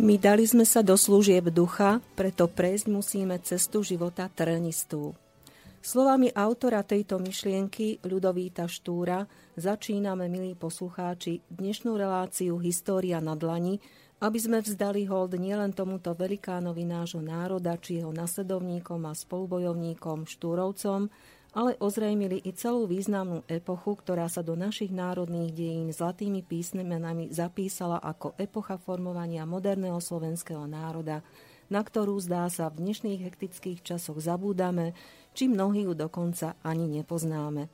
My dali sme sa do služieb ducha, preto prejsť musíme cestu života trnistú. Slovami autora tejto myšlienky, Ľudovíta Štúra, začíname, milí poslucháči, dnešnú reláciu História na dlani, aby sme vzdali hold nielen tomuto velikánovi nášho národa, či jeho nasledovníkom a spolubojovníkom Štúrovcom, ale ozrejmili i celú významnú epochu, ktorá sa do našich národných dejín zlatými písmenami zapísala ako epocha formovania moderného slovenského národa, na ktorú zdá sa v dnešných hektických časoch zabúdame, či mnohí ju dokonca ani nepoznáme.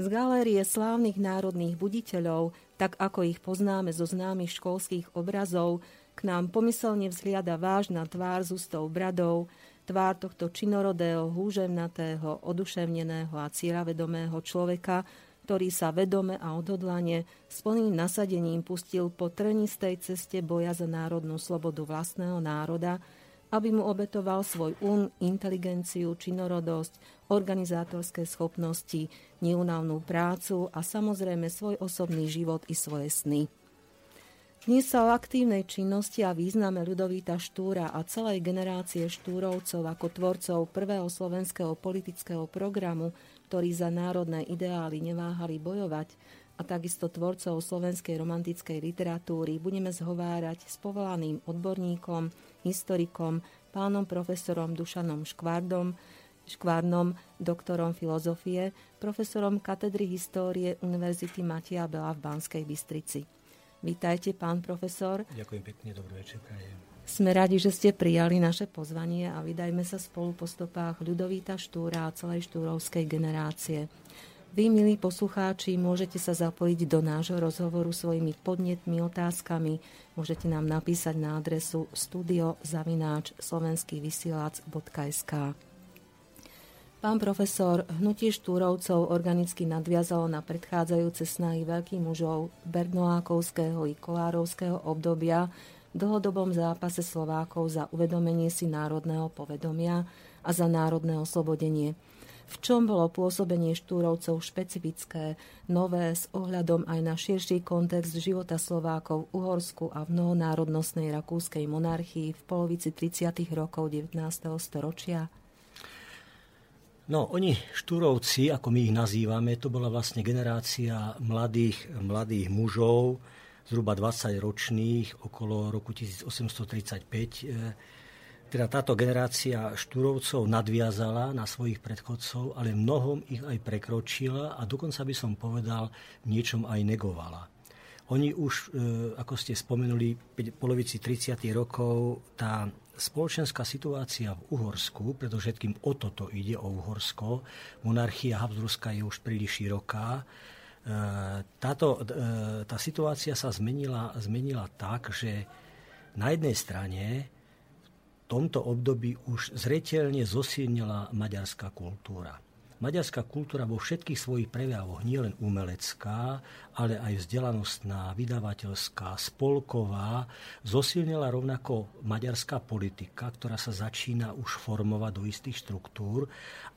Z galérie slávnych národných buditeľov, tak ako ich poznáme zo známych školských obrazov, k nám pomyselne vzhliada vážna tvár s ústou bradou, tvár tohto činorodého, húževnatého, oduševneného a círavedomého človeka, ktorý sa vedome a odhodlane s plným nasadením pustil po trnistej ceste boja za národnú slobodu vlastného národa, aby mu obetoval svoj um, inteligenciu, činorodosť, organizátorské schopnosti, neunávnu prácu a samozrejme svoj osobný život i svoje sny. Dnes sa o aktívnej činnosti a význame Ľudovíta Štúra a celej generácie Štúrovcov ako tvorcov prvého slovenského politického programu, ktorí za národné ideály neváhali bojovať, a takisto tvorcov slovenskej romantickej literatúry budeme zhovárať s povolaným odborníkom, historikom, pánom profesorom Dušanom Škvardom, Škvárnom, doktorom filozofie, profesorom katedry histórie Univerzity Matia Bela v Banskej Bystrici. Vítajte, pán profesor. Ďakujem pekne, dobrý večer. Prajem. Sme radi, že ste prijali naše pozvanie a vydajme sa spolu po stopách Ľudovíta Štúra a celej štúrovskej generácie. Vy, milí poslucháči, môžete sa zapojiť do nášho rozhovoru svojimi podnetmi, otázkami. Môžete nám napísať na adresu studiozavináč slovenskývysielac.sk. Pán profesor, hnutie Štúrovcov organicky nadviazalo na predchádzajúce snahy veľkých mužov Bernolákovského i Kolárovského obdobia v dlhodobom zápase Slovákov za uvedomenie si národného povedomia a za národné oslobodenie. V čom bolo pôsobenie Štúrovcov špecifické, nové s ohľadom aj na širší kontext života Slovákov v Uhorsku a v mnohonárodnostnej rakúskej monarchii v polovici 30. rokov 19. storočia? No, oni štúrovci, ako my ich nazývame, to bola vlastne generácia mladých, mladých mužov, zhruba 20 ročných, okolo roku 1835. E, teda táto generácia štúrovcov nadviazala na svojich predchodcov, ale mnohom ich aj prekročila a dokonca by som povedal, niečom aj negovala. Oni už, e, ako ste spomenuli, v polovici 30. rokov tá spoločenská situácia v Uhorsku, predovšetkým o toto ide, o Uhorsko, monarchia Habsburská je už príliš široká, e, táto, e, tá situácia sa zmenila, zmenila tak, že na jednej strane v tomto období už zretelne zosilnila maďarská kultúra Maďarská kultúra vo všetkých svojich prejavoch, nielen umelecká, ale aj vzdelanostná, vydavateľská, spolková, zosilnila rovnako maďarská politika, ktorá sa začína už formovať do istých štruktúr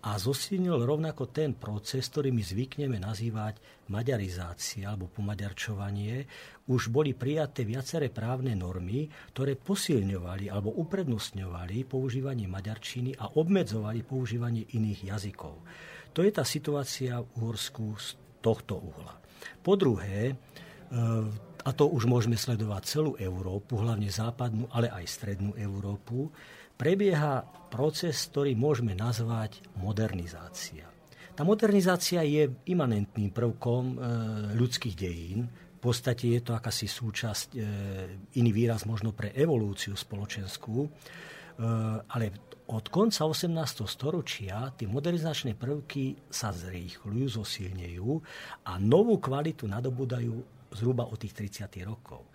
a zosilnil rovnako ten proces, ktorý my zvykneme nazývať maďarizácia alebo pomaďarčovanie, už boli prijaté viaceré právne normy, ktoré posilňovali alebo uprednostňovali používanie maďarčiny a obmedzovali používanie iných jazykov. To je tá situácia v Uhorsku z tohto uhla. Po druhé, e, a to už môžeme sledovať celú Európu, hlavne západnú, ale aj strednú Európu, prebieha proces, ktorý môžeme nazvať modernizácia. Tá modernizácia je imanentným prvkom e, ľudských dejín. V podstate je to akási súčasť, e, iný výraz možno pre evolúciu spoločenskú, ale od konca 18. storočia tie modernizačné prvky sa zrýchľujú, zosilnejú a novú kvalitu nadobúdajú zhruba od tých 30. rokov. E,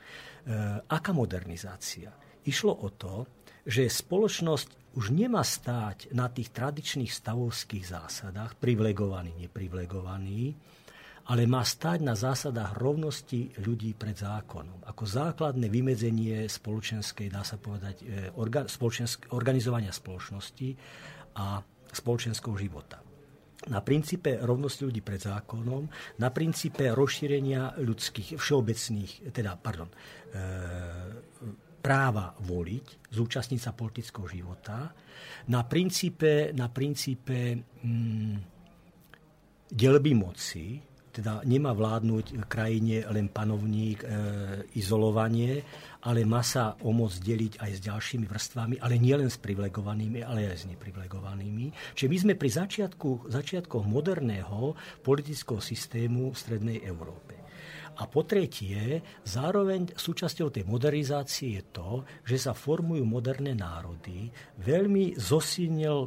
aká modernizácia? Išlo o to, že spoločnosť už nemá stáť na tých tradičných stavovských zásadách, privilegovaný, neprivilegovaný, ale má stať na zásadách rovnosti ľudí pred zákonom. Ako základné vymedzenie spoločenskej, dá sa povedať, e, orga, organizovania spoločnosti a spoločenského života. Na princípe rovnosti ľudí pred zákonom, na princípe rozšírenia ľudských, všeobecných, teda, pardon, e, práva voliť, zúčastniť sa politického života, na princípe, na princípe mm, delby moci, teda nemá vládnuť krajine len panovník, e, izolovanie, ale má sa o moc deliť aj s ďalšími vrstvami, ale nie len s privilegovanými, ale aj s neprivilegovanými. Čiže my sme pri začiatku, začiatkoch moderného politického systému v Strednej Európe. A po tretie, zároveň súčasťou tej modernizácie je to, že sa formujú moderné národy. Veľmi zosilnil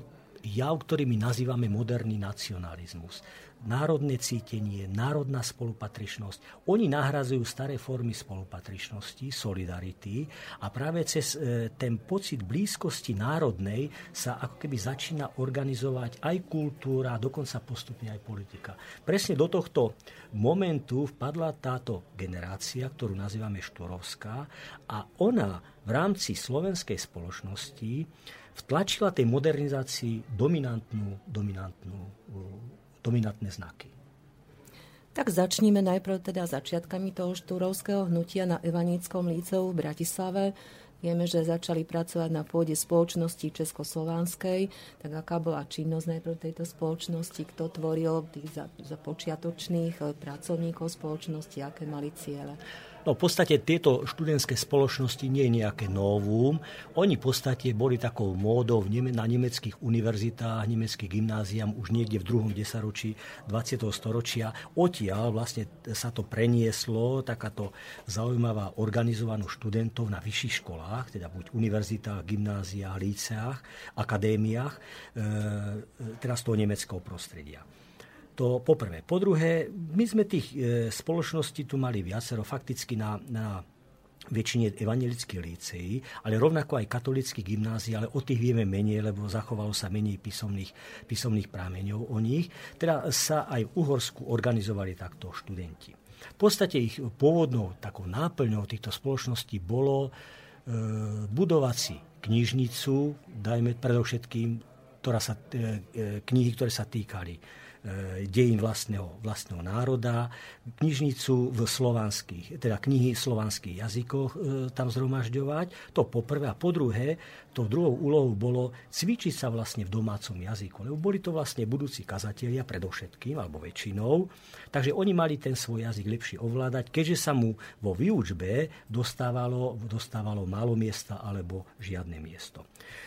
jav, ktorý my nazývame moderný nacionalizmus národné cítenie, národná spolupatričnosť. Oni nahrazujú staré formy spolupatričnosti, solidarity a práve cez e, ten pocit blízkosti národnej sa ako keby začína organizovať aj kultúra, dokonca postupne aj politika. Presne do tohto momentu vpadla táto generácia, ktorú nazývame Šturovská a ona v rámci slovenskej spoločnosti vtlačila tej modernizácii dominantnú, dominantnú dominantné znaky. Tak začníme najprv teda začiatkami toho štúrovského hnutia na Evaníckom líceu v Bratislave. Vieme, že začali pracovať na pôde spoločnosti Československej. Tak aká bola činnosť najprv tejto spoločnosti? Kto tvoril tých za, za počiatočných eh, pracovníkov spoločnosti? Aké mali ciele? No v podstate tieto študentské spoločnosti nie je nejaké novum. Oni v podstate boli takou módou na nemeckých univerzitách, nemeckých gymnáziám už niekde v druhom desaročí 20. storočia. Odtiaľ vlastne sa to prenieslo, takáto zaujímavá organizovanú študentov na vyšších školách, teda buď univerzitách, gymnáziách, líceách, akadémiách, e, e teraz toho nemeckého prostredia. To poprvé. Po druhé, my sme tých e, spoločností tu mali viacero, fakticky na, na väčšine evangelických líceí, ale rovnako aj katolických gymnázií, ale o tých vieme menej, lebo zachovalo sa menej písomných, písomných prámeňov o nich. Teda sa aj v Uhorsku organizovali takto študenti. V podstate ich pôvodnou takou náplňou týchto spoločností bolo e, budovať si knižnicu, dajme predovšetkým ktorá sa, e, e knihy, ktoré sa týkali dejín vlastného, vlastného národa, knižnicu v slovanských, teda knihy v slovanských jazykoch e, tam zhromažďovať. To po prvé. A po druhé, to druhou úlohou bolo cvičiť sa vlastne v domácom jazyku. Lebo boli to vlastne budúci kazatelia predovšetkým, alebo väčšinou. Takže oni mali ten svoj jazyk lepšie ovládať, keďže sa mu vo výučbe dostávalo, dostávalo málo miesta alebo žiadne miesto.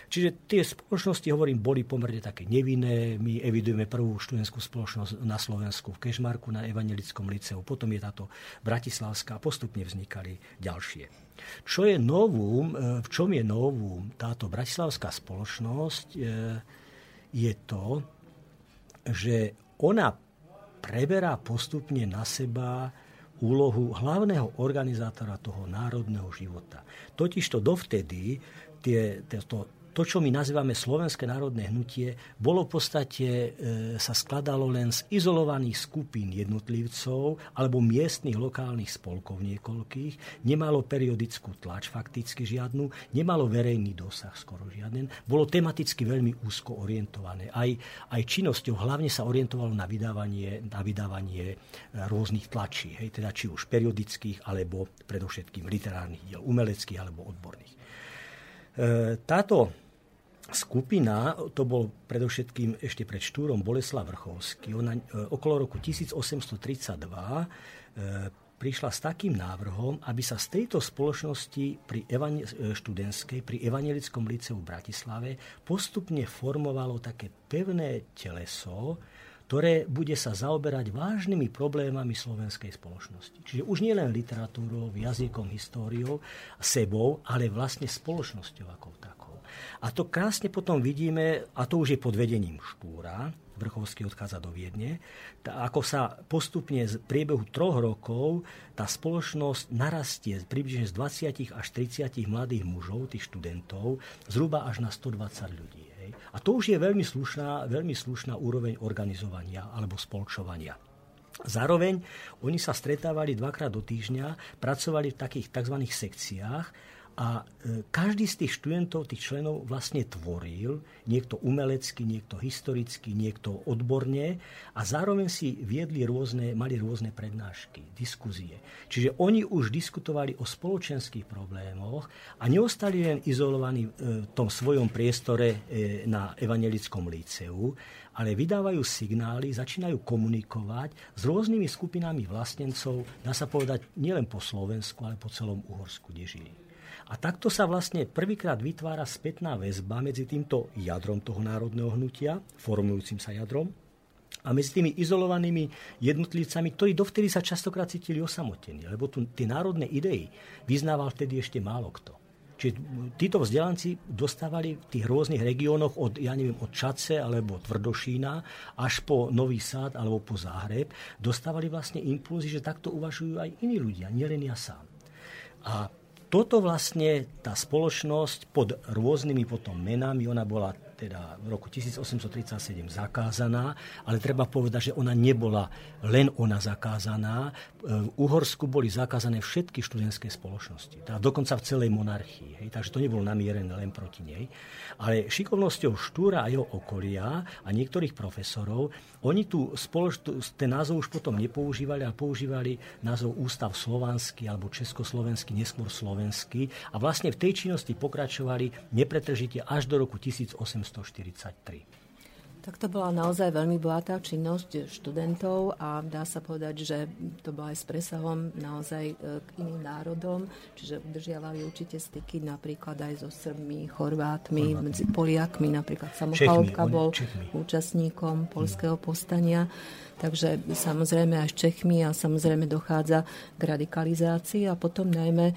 Čiže tie spoločnosti, hovorím, boli pomerne také nevinné. My evidujeme prvú študentskú spoločnosť na Slovensku v Kešmarku na Evangelickom liceu, potom je táto Bratislavská a postupne vznikali ďalšie. Čo je novum, e, v čom je novum táto bratislavská spoločnosť, e, je to, že ona preberá postupne na seba úlohu hlavného organizátora toho národného života. Totižto dovtedy tie, to, to, čo my nazývame Slovenské národné hnutie, bolo v podstate, e, sa skladalo len z izolovaných skupín jednotlivcov alebo miestnych lokálnych spolkov niekoľkých, nemalo periodickú tlač fakticky žiadnu, nemalo verejný dosah skoro žiaden, bolo tematicky veľmi úzko orientované. Aj, aj činnosťou hlavne sa orientovalo na vydávanie, na vydávanie e, rôznych tlačí, hej, teda či už periodických, alebo predovšetkým literárnych diel, umeleckých alebo odborných. E, táto skupina, to bol predovšetkým ešte pred Štúrom Boleslav Vrchovský, ona e, okolo roku 1832 e, prišla s takým návrhom, aby sa z tejto spoločnosti pri evane, e, študentskej, pri Evangelickom liceu v Bratislave postupne formovalo také pevné teleso, ktoré bude sa zaoberať vážnymi problémami slovenskej spoločnosti. Čiže už nie len literatúrou, jazykom, históriou, sebou, ale vlastne spoločnosťou ako takou. A to krásne potom vidíme, a to už je pod vedením Štúra, Vrchovský odchádza do Viedne, tá, ako sa postupne z priebehu troch rokov tá spoločnosť narastie približne z 20 až 30 mladých mužov, tých študentov, zhruba až na 120 ľudí. Hej. A to už je veľmi slušná, veľmi slušná úroveň organizovania alebo spolčovania. Zároveň oni sa stretávali dvakrát do týždňa, pracovali v takých tzv. sekciách A e, každý z tých študentov, tých členov vlastne tvoril, niekto umelecky, niekto historicky, niekto odborne a zároveň si viedli rôzne, mali rôzne prednášky, diskuzie. Čiže oni už diskutovali o spoločenských problémoch a neostali len izolovaní v tom svojom priestore e, na evangelickom líceu, ale vydávajú signály, začínajú komunikovať s rôznymi skupinami vlastencov, dá sa povedať nielen po Slovensku, ale po celom Uhorsku, kde žili. A takto sa vlastne prvýkrát vytvára spätná väzba medzi týmto jadrom toho národného hnutia, formujúcim sa jadrom, a medzi tými izolovanými jednotlivcami, ktorí dovtedy sa častokrát cítili osamotení, lebo tu, tie národné idei vyznával vtedy ešte málo kto. Čiže títo vzdelanci dostávali v tých rôznych regiónoch od, ja neviem, od Čace alebo Tvrdošína až po Nový Sád alebo po Záhreb, dostávali vlastne impulzy, že takto uvažujú aj iní ľudia, nielen ja sám. A toto vlastne tá spoločnosť pod rôznymi potom menami, ona bola teda v roku 1837 zakázaná, ale treba povedať, že ona nebola len ona zakázaná. V Uhorsku boli zakázané všetky študentské spoločnosti, teda dokonca v celej monarchii. Hej, takže to nebolo namierené len proti nej. Ale šikovnosťou Štúra a jeho okolia a niektorých profesorov, oni tu spoloč, ten názov už potom nepoužívali, a používali názov Ústav slovanský alebo československý, neskôr slovenský a vlastne v tej činnosti pokračovali nepretržite až do roku 1800 1843. Tak to bola naozaj veľmi bohatá činnosť študentov a dá sa povedať, že to bolo aj s presahom naozaj e, k iným národom, čiže udržiavali určite styky napríklad aj so Srbmi, Chorvátmi, medzi Poliakmi, napríklad Samochalovka bol Čechmi. účastníkom polského povstania. Takže samozrejme aj s Čechmi a samozrejme dochádza k radikalizácii a potom najmä e,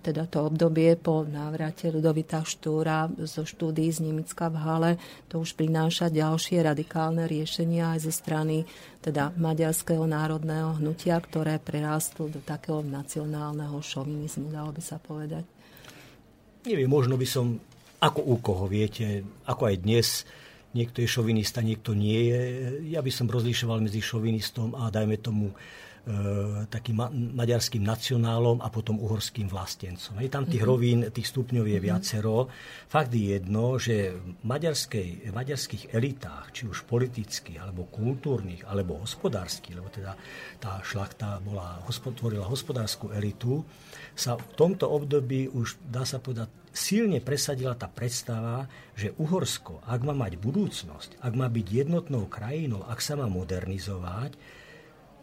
teda to obdobie po návrate Ludovita Štúra zo štúdií z Nemecka v Hale, to už prináša ďalšie radikálne riešenia aj zo strany teda maďarského národného hnutia, ktoré prerástlo do takého nacionálneho šovinizmu, dalo by sa povedať. Neviem, možno by som, ako u koho, viete, ako aj dnes, niekto je šovinista, niekto nie je. Ja by som rozlišoval medzi šovinistom a dajme tomu takým ma- maďarským nacionálom a potom uhorským vlastencom. Je tam tých mm-hmm. rovín, tých stupňov je mm-hmm. viacero. Fakt je jedno, že v maďarskej, maďarských elitách, či už politických, alebo kultúrnych, alebo hospodárskych, lebo teda tá šlachta bola, tvorila hospodárskú elitu, sa v tomto období už, dá sa povedať, silne presadila tá predstava, že Uhorsko, ak má mať budúcnosť, ak má byť jednotnou krajinou, ak sa má modernizovať,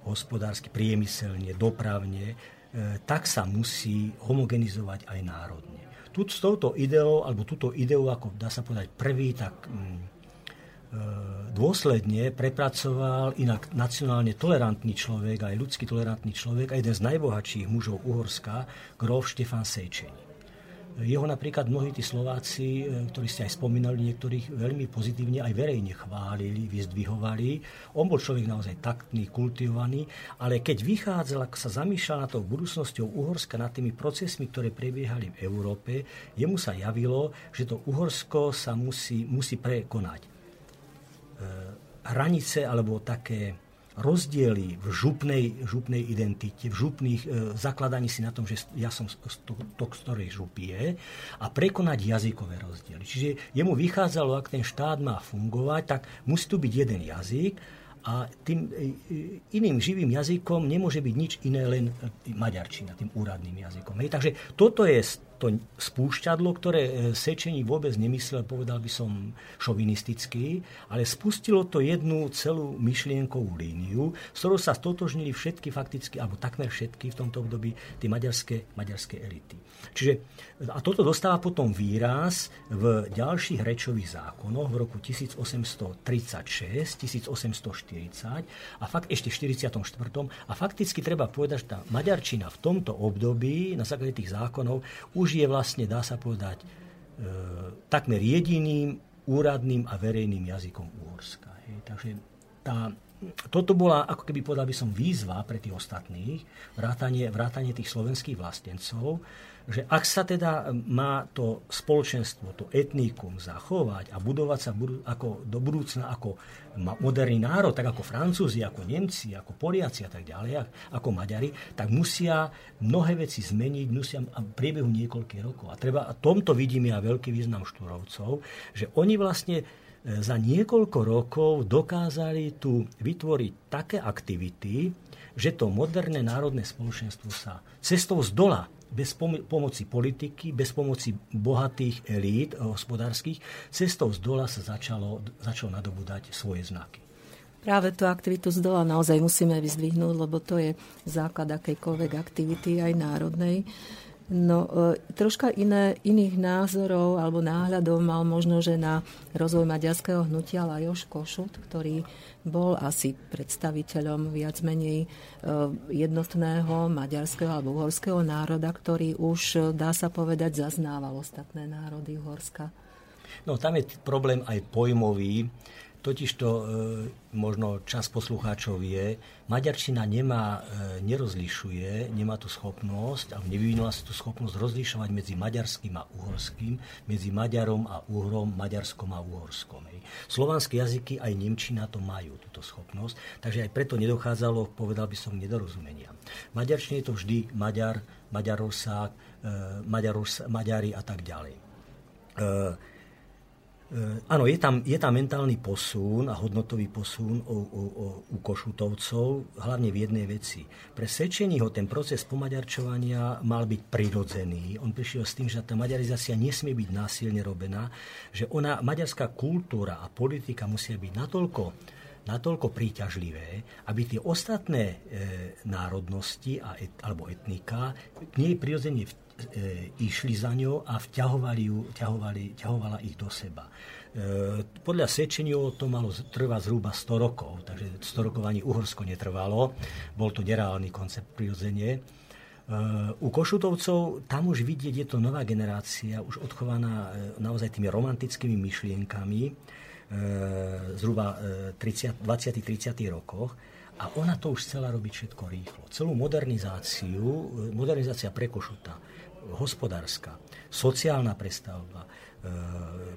hospodársky, priemyselne, dopravne, e, tak sa musí homogenizovať aj národne. Tu s touto ideou, alebo túto ideou, ako dá sa povedať prvý, tak mm, e, dôsledne prepracoval inak nacionálne tolerantný človek, aj ľudský tolerantný človek, a jeden z najbohatších mužov Uhorska, grof Štefan Sejčeň. Jeho napríklad mnohí tí Slováci, e, ktorí ste aj spomínali, niektorých veľmi pozitívne aj verejne chválili, vyzdvihovali. On bol človek naozaj taktný, kultivovaný, ale keď vychádzal, ak sa zamýšľal na tou budúcnosťou Uhorska, nad tými procesmi, ktoré prebiehali v Európe, jemu sa javilo, že to Uhorsko sa musí, musí prekonať. E, hranice alebo také rozdiely v župnej, župnej identite, v župných e, zakladaní si na tom, že ja som z, to, to, ktorej župy je a prekonať jazykové rozdiely. Čiže jemu vychádzalo, ak ten štát má fungovať, tak musí tu byť jeden jazyk a tým e, e, iným živým jazykom nemôže byť nič iné, len e, maďarčina, tým úradným jazykom. Hej, takže toto je to spúšťadlo, ktoré Sečení vôbec nemyslel, povedal by som šovinisticky, ale spustilo to jednu celú myšlienkovú líniu, s ktorou sa stotožnili všetky fakticky, alebo takmer všetky v tomto období, tie maďarské, maďarské elity. Čiže, a toto dostáva potom výraz v ďalších rečových zákonoch v roku 1836, 1840 a fakt ešte v 44. A fakticky treba povedať, že tá maďarčina v tomto období na základe tých zákonov už je vlastne, dá sa povedať, e, takmer jediným úradným a verejným jazykom Úhorska. Hej. Takže tá toto bola, ako keby povedal by som, výzva pre tých ostatných, vrátanie, vrátanie tých slovenských vlastencov, že ak sa teda má to spoločenstvo, to etnikum zachovať a budovať sa ako do budúcna ako moderný národ, tak ako Francúzi, ako Nemci, ako Poliaci a tak ďalej, ako Maďari, tak musia mnohé veci zmeniť, musia v priebehu niekoľkých rokov. A treba, a tomto vidím ja veľký význam Štúrovcov, že oni vlastne za niekoľko rokov dokázali tu vytvoriť také aktivity, že to moderné národné spoločenstvo sa cestou z dola, bez pomoci politiky, bez pomoci bohatých elít hospodárskych, cestou z dola sa začalo, začalo nadobúdať svoje znaky. Práve tú aktivitu z dola naozaj musíme vyzdvihnúť, lebo to je základ akejkoľvek aktivity, aj národnej. No, e, troška iné, iných názorov alebo náhľadov mal možno, že na rozvoj maďarského hnutia Lajoš Košut, ktorý bol asi predstaviteľom viac menej e, jednotného maďarského alebo uhorského národa, ktorý už, dá sa povedať, zaznával ostatné národy Uhorska. No, tam je problém aj pojmový. Totižto e, možno čas poslucháčov je, maďarčina nemá, e, nerozlišuje, nemá tú schopnosť, a nevyvinula sa tú schopnosť rozlišovať medzi maďarským a uhorským, medzi Maďarom a Uhrom, Maďarskom a Uhorskom. Hej. Slovanské jazyky aj Nemčina to majú, túto schopnosť, takže aj preto nedochádzalo, povedal by som, nedorozumenia. Maďarčine je to vždy Maďar, Maďarosák, e, Maďaros, Maďari a tak ďalej. E, áno, je tam, je tam mentálny posun a hodnotový posun u, u, u, Košutovcov, hlavne v jednej veci. Pre ho ten proces pomaďarčovania mal byť prirodzený. On prišiel s tým, že tá maďarizácia nesmie byť násilne robená, že ona, maďarská kultúra a politika musia byť natoľko natoľko príťažlivé, aby tie ostatné e, národnosti a et, alebo etnika k nej prirodzene e, išli za ňou a vťahovali, ju, vťahovali, vťahovala ich do seba. E, podľa Sečeniov to malo trvať zhruba 100 rokov, takže 100 rokov ani Uhorsko netrvalo. Bol to nereálny koncept prirodzenie. E, u Košutovcov tam už vidieť, je to nová generácia, už odchovaná e, naozaj tými romantickými myšlienkami, e, zhruba 30, 20-30 rokoch. A ona to už chcela robiť všetko rýchlo. Celú modernizáciu, modernizácia pre Košuta, hospodárska, sociálna prestavba, e,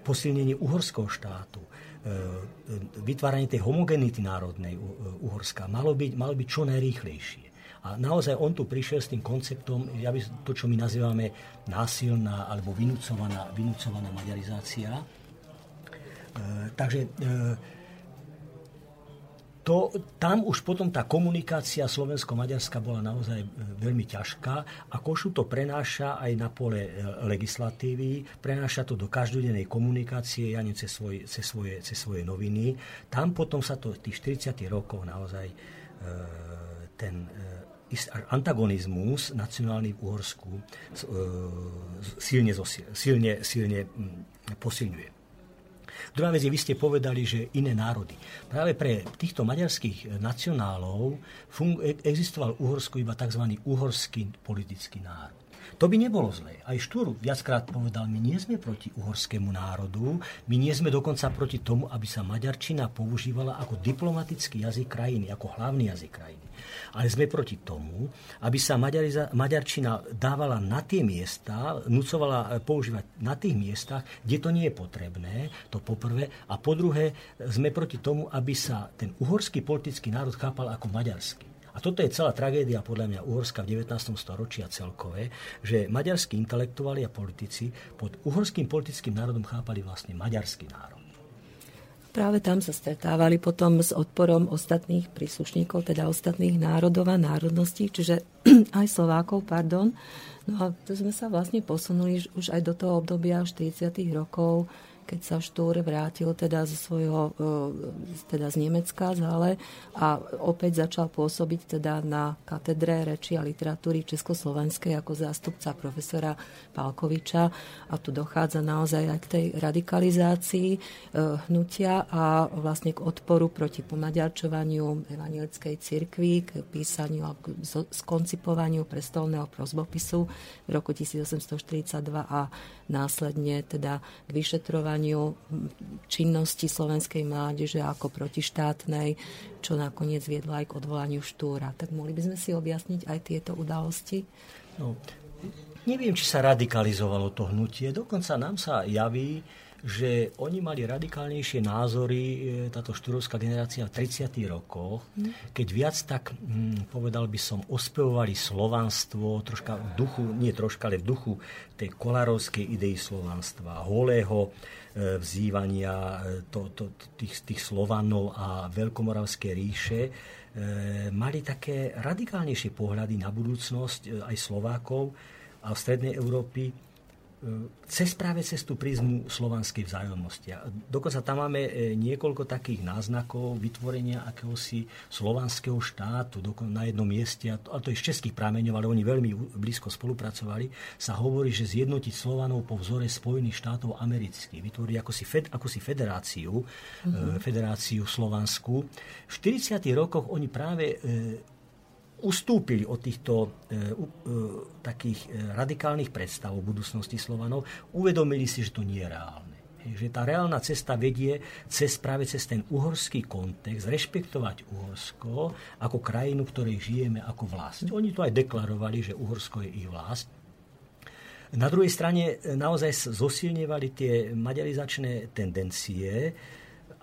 posilnenie uhorského štátu, e, vytváranie tej homogenity národnej Uhorska malo byť, malo byť čo najrýchlejšie. A naozaj on tu prišiel s tým konceptom, ja by, to, čo my nazývame násilná alebo vynúcovaná, vynúcovaná maďarizácia. E, takže e, to, tam už potom tá komunikácia slovensko-maďarská bola naozaj e, veľmi ťažká a Košu to prenáša aj na pole e, legislatívy, prenáša to do každodennej komunikácie, ja cez, svoj, cez, svoje, cez svoje noviny. Tam potom sa to tých 40 rokov naozaj e, ten antagonizmus nacionálny v Uhorsku silne, silne, silne posilňuje. Druhá vec je, vy ste povedali, že iné národy. Práve pre týchto maďarských nacionálov fun- e- existoval Uhorsku iba tzv. uhorský politický národ. To by nebolo zlé. Aj Štúr viackrát povedal, my nie sme proti uhorskému národu, my nie sme dokonca proti tomu, aby sa maďarčina používala ako diplomatický jazyk krajiny, ako hlavný jazyk krajiny. Ale sme proti tomu, aby sa maďarčina dávala na tie miesta, nucovala používať na tých miestach, kde to nie je potrebné, to poprvé. A po druhé, sme proti tomu, aby sa ten uhorský politický národ chápal ako maďarský. A toto je celá tragédia podľa mňa Uhorska v 19. storočí a celkové, že maďarskí intelektuáli a politici pod uhorským politickým národom chápali vlastne maďarský národ. Práve tam sa stretávali potom s odporom ostatných príslušníkov, teda ostatných národov a národností, čiže aj Slovákov, pardon. No a to sme sa vlastne posunuli už aj do toho obdobia 40. rokov keď sa Štúr vrátil teda zo svojho, e, teda z Nemecka zále a opäť začal pôsobiť teda na katedre reči a literatúry Československej ako zástupca profesora Pálkoviča a tu dochádza naozaj aj k tej radikalizácii e, hnutia a vlastne k odporu proti pomaďarčovaniu evangelickej cirkvi, k písaniu a k skoncipovaniu prestolného prozbopisu v roku 1842 a následne teda k vyšetrovaniu kritizovaniu činnosti slovenskej mládeže ako protištátnej, čo nakoniec viedlo aj k odvolaniu Štúra. Tak mohli by sme si objasniť aj tieto udalosti? No, neviem, či sa radikalizovalo to hnutie. Dokonca nám sa javí, že oni mali radikálnejšie názory, e, táto štúrovská generácia v 30. rokoch, keď viac tak, hm, povedal by som, ospevovali slovanstvo, troška v duchu, nie troška, ale v duchu tej kolárovskej idei slovanstva, holého vzývania e, to, to, tých, tých Slovanov a Veľkomoravské ríše, e, mali také radikálnejšie pohľady na budúcnosť e, aj Slovákov a v Strednej Európy, cez práve cez tú prízmu slovanskej vzájomnosti. A dokonca tam máme e, niekoľko takých náznakov vytvorenia akéhosi slovanského štátu na jednom mieste, a to, a to je z českých prameňov, ale oni veľmi blízko spolupracovali, sa hovorí, že zjednotiť Slovanov po vzore Spojených štátov amerických, vytvoriť akúsi, fed, akúsi federáciu, mm-hmm. federáciu slovanskú. V 40. rokoch oni práve e, ustúpili od týchto e, e, takých e, radikálnych predstav o budúcnosti Slovanov, uvedomili si, že to nie je reálne. Že tá reálna cesta vedie cez, práve cez ten uhorský kontext, rešpektovať Uhorsko ako krajinu, v ktorej žijeme ako vlast. Oni to aj deklarovali, že Uhorsko je ich vlast. Na druhej strane e, naozaj zosilňovali tie maďarizačné tendencie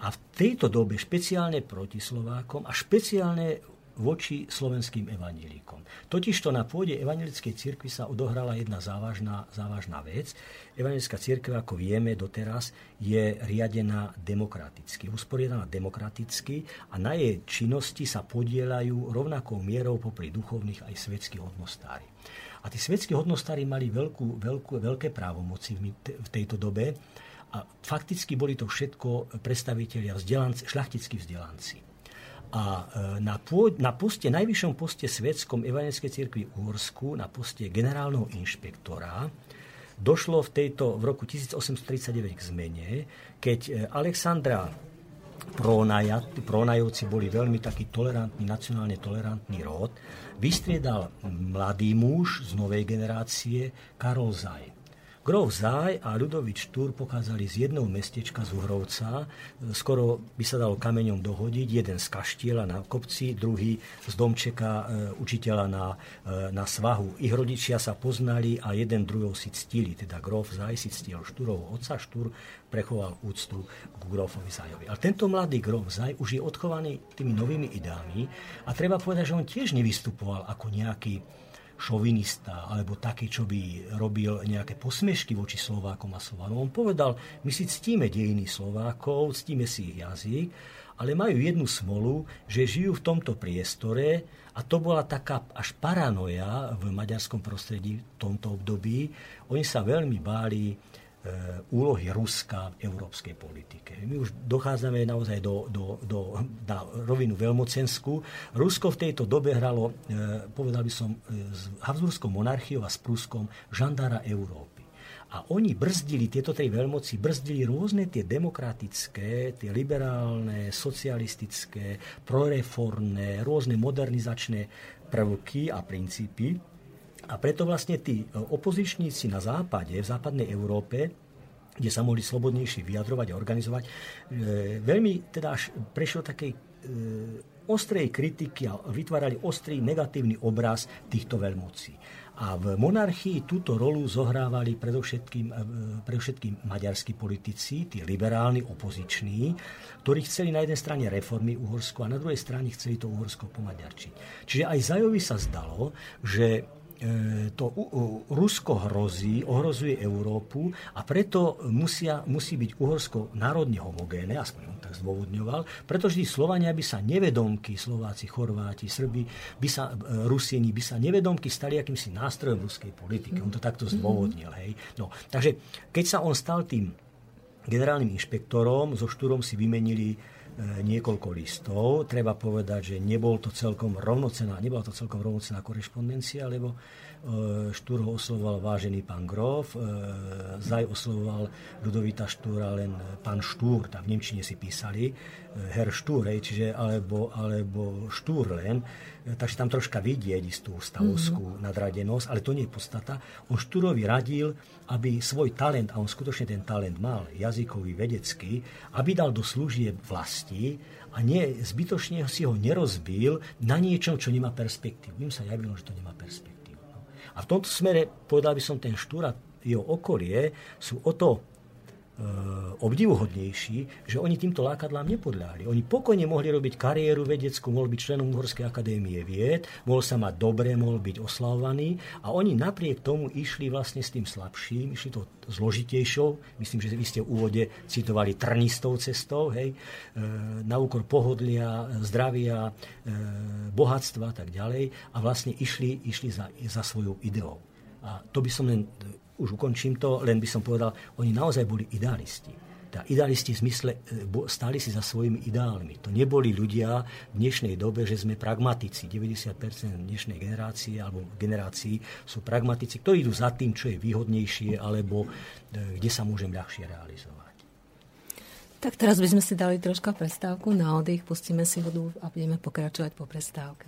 a v tejto dobe špeciálne proti Slovákom a špeciálne voči slovenským evanílikom. Totižto na pôde evangelickej cirkvi sa odohrala jedna závažná, závažná vec. Evangelická cirkev, ako vieme doteraz, je riadená demokraticky, usporiadaná demokraticky a na jej činnosti sa podielajú rovnakou mierou popri duchovných aj svetských hodnostári. A tí svetskí hodnostári mali veľkú, veľkú, veľké právomoci v tejto dobe a fakticky boli to všetko predstavitelia vzdelanci, šľachtickí vzdelanci. A e, na, pôd, na poste, najvyššom poste svetskom Evangelickej cirkvi Uhorsku, na poste generálneho inšpektora, došlo v, tejto, v roku 1839 k zmene, keď e, Alexandra Pronaja, boli veľmi taký tolerantný, nacionálne tolerantný rod, vystriedal mladý muž z novej generácie Karol Zaj. Grof Záj a Ľudovič Štúr pochádzali z jedného mestečka z Uhrovca. Skoro by sa dalo kameňom dohodiť. Jeden z kaštieľa na kopci, druhý z domčeka e, učiteľa na, e, na svahu. Ich rodičia sa poznali a jeden druhého si ctili. Teda Grof Záj si ctil Štúrovho otca. Štúr prechoval úctu k Grofovi Zájovi. Ale tento mladý Grof Záj už je odchovaný tými novými ideami a treba povedať, že on tiež nevystupoval ako nejaký šovinista alebo taký, čo by robil nejaké posmešky voči Slovákom a Slovanom. On povedal, my si ctíme dejiny Slovákov, ctíme si ich jazyk, ale majú jednu smolu, že žijú v tomto priestore a to bola taká až paranoja v maďarskom prostredí v tomto období. Oni sa veľmi báli úlohy Ruska v európskej politike. My už dochádzame naozaj do, do, do, na rovinu veľmocenskú. Rusko v tejto dobe hralo, e, povedal by som, e, s Habsburskou monarchiou a s Pruskom žandára Európy. A oni brzdili, tieto tri veľmoci, brzdili rôzne tie demokratické, tie liberálne, socialistické, proreformné, rôzne modernizačné prvky a princípy, a preto vlastne tí e, opozičníci na západe, v západnej Európe, kde sa mohli slobodnejšie vyjadrovať a organizovať, e, veľmi teda až prešiel takej e, ostrej kritiky a vytvárali ostrý negatívny obraz týchto veľmocí. A v monarchii túto rolu zohrávali predovšetkým, predovšetkým maďarskí politici, tí liberálni, opoziční, ktorí chceli na jednej strane reformy Uhorsko a na druhej strane chceli to Uhorsko pomaďarčiť. Čiže aj Zajovi sa zdalo, že to Rusko hrozí, ohrozuje Európu a preto musia, musí byť Uhorsko národne homogénne, aspoň on tak zdôvodňoval, pretože tí Slovania by sa nevedomky, Slováci, Chorváti, Srbi, by sa, e, Rusieni by sa nevedomky stali akýmsi nástrojom ruskej politiky. On to takto zdôvodnil. Hej. No, takže keď sa on stal tým generálnym inšpektorom, so Štúrom si vymenili E, niekoľko listov. Treba povedať, že nebol to celkom rovnocená, nebola to celkom rovnocená korešpondencia, lebo E, Štúr ho oslovoval vážený pán Grof, e, Zaj oslovoval Ludovita Štúra len pán Štúr, tam v Nemčine si písali, e, Herr Štúr, čiže alebo, alebo Štúr len, takže tam troška vidieť istú stavovskú mm-hmm. nadradenosť, ale to nie je podstata. On Štúrovi radil, aby svoj talent, a on skutočne ten talent mal, jazykový, vedecký, aby dal do služieb vlasti a nie, zbytočne si ho nerozbil na niečom, čo nemá perspektívu. Im sa javilo, že to nemá perspektívu. A v tomto smere, povedal by som, ten štúr a jeho okolie sú o to obdivuhodnejší, že oni týmto lákadlám nepodľahli. Oni pokojne mohli robiť kariéru vedeckú, mohol byť členom Uhorskej akadémie vied, mohol sa mať dobre, mohol byť oslavovaný a oni napriek tomu išli vlastne s tým slabším, išli to zložitejšou, myslím, že vy ste v úvode citovali trnistou cestou, hej, e, na úkor pohodlia, zdravia, e, bohatstva a tak ďalej a vlastne išli, išli za, za svojou ideou. A to by som len, už ukončím to, len by som povedal, oni naozaj boli idealisti. Tá idealisti v zmysle e, stáli si za svojimi ideálmi. To neboli ľudia v dnešnej dobe, že sme pragmatici. 90% dnešnej generácie alebo generácií sú pragmatici, ktorí idú za tým, čo je výhodnejšie alebo e, kde sa môžem ľahšie realizovať. Tak teraz by sme si dali troška prestávku na oddych, pustíme si vodu a budeme pokračovať po prestávke.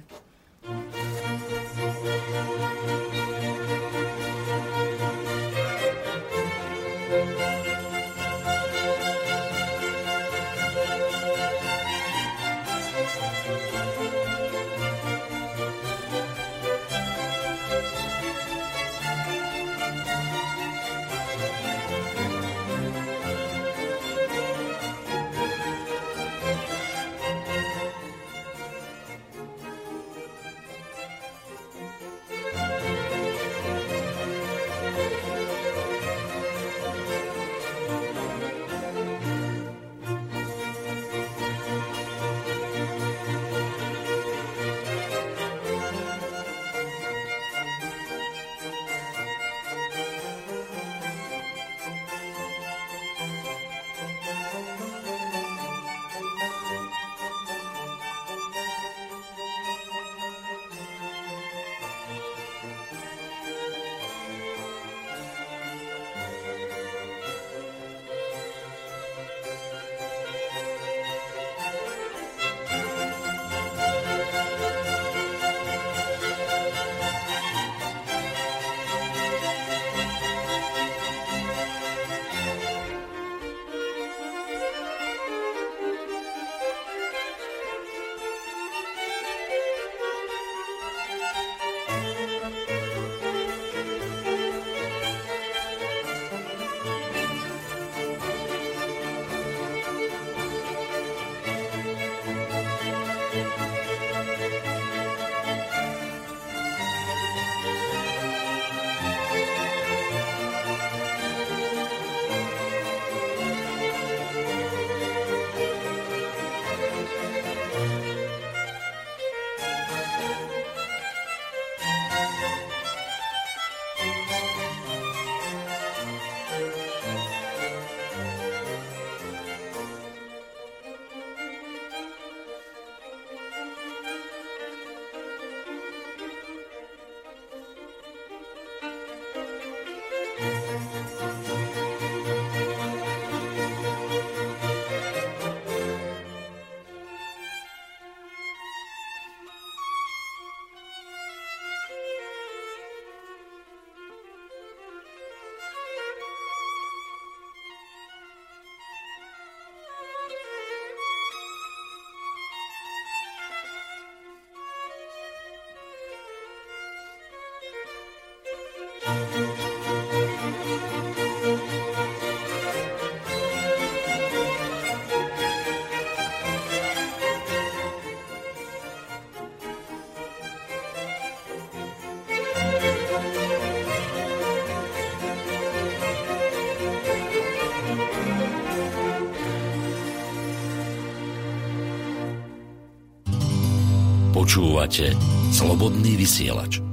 Počúvate Slobodný vysielač.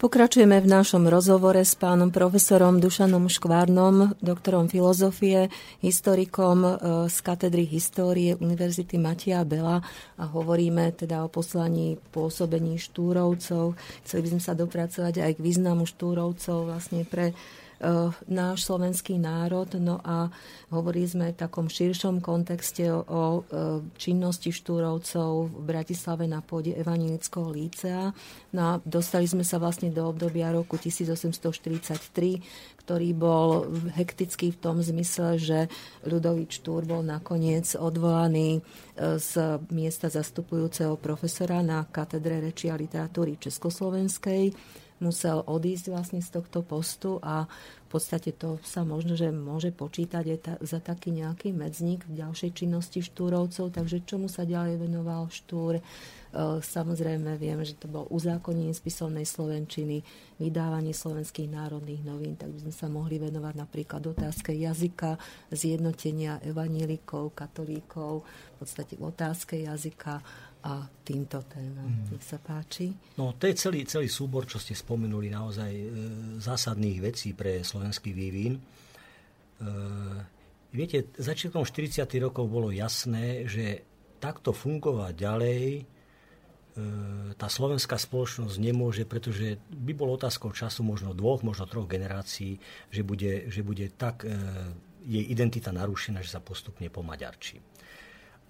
Pokračujeme v našom rozhovore s pánom profesorom Dušanom Škvárnom, doktorom filozofie, historikom e, z katedry histórie Univerzity Matia Bela a hovoríme teda o poslaní pôsobení štúrovcov. Chceli by sme sa dopracovať aj k významu štúrovcov vlastne pre náš slovenský národ. No a hovorili sme v takom širšom kontexte o, o eh, činnosti štúrovcov v Bratislave na pôde Evangelického lícea. No a dostali sme sa vlastne do obdobia roku 1843, ktorý bol hektický v tom zmysle, že Ľudovič Štúr bol nakoniec odvolaný eh, z miesta zastupujúceho profesora na katedre reči a literatúry Československej musel odísť vlastne z tohto postu a v podstate to sa možno, že môže počítať aj ta, za taký nejaký medzník v ďalšej činnosti štúrovcov, takže čomu sa ďalej venoval štúr. E, samozrejme vieme, že to bol uzákonenie spisovnej slovenčiny, vydávanie slovenských národných novín, tak by sme sa mohli venovať napríklad otázke jazyka, zjednotenia evanielikov, katolíkov, v podstate otázke jazyka a týmto témam. Mm. Nech sa páči. No, to je celý, celý súbor, čo ste spomenuli, naozaj e, zásadných vecí pre slovenský vývin. E, viete, začiatkom 40. rokov bolo jasné, že takto fungovať ďalej e, tá slovenská spoločnosť nemôže, pretože by bolo otázkou času možno dvoch, možno troch generácií, že bude, že bude tak e, jej identita narušená, že sa postupne pomaďarčí.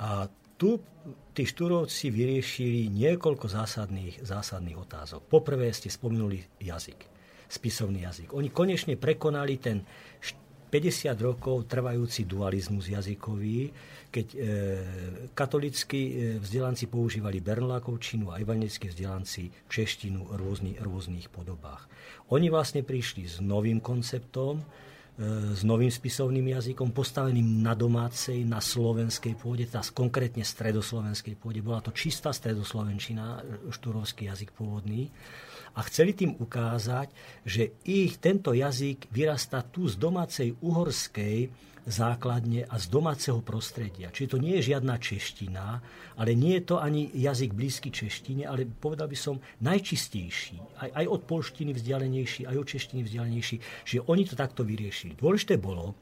A tu tí štúrovci vyriešili niekoľko zásadných, zásadných otázok. Poprvé ste spomenuli jazyk, spisovný jazyk. Oni konečne prekonali ten 50 rokov trvajúci dualizmus jazykový, keď e, katolícky e, vzdelanci používali bernolákovčinu a evangelickí vzdelanci češtinu v rôznych, rôznych podobách. Oni vlastne prišli s novým konceptom, s novým spisovným jazykom, postaveným na domácej, na slovenskej pôde, teda konkrétne stredoslovenskej pôde. Bola to čistá stredoslovenčina, štúrovský jazyk pôvodný. A chceli tým ukázať, že ich tento jazyk vyrastá tu z domácej uhorskej základne a z domáceho prostredia. Čiže to nie je žiadna čeština, ale nie je to ani jazyk blízky češtine, ale povedal by som najčistejší. Aj, aj od polštiny vzdialenejší, aj od češtiny vzdialenejší. Že oni to takto vyriešili. Dôležité bolo,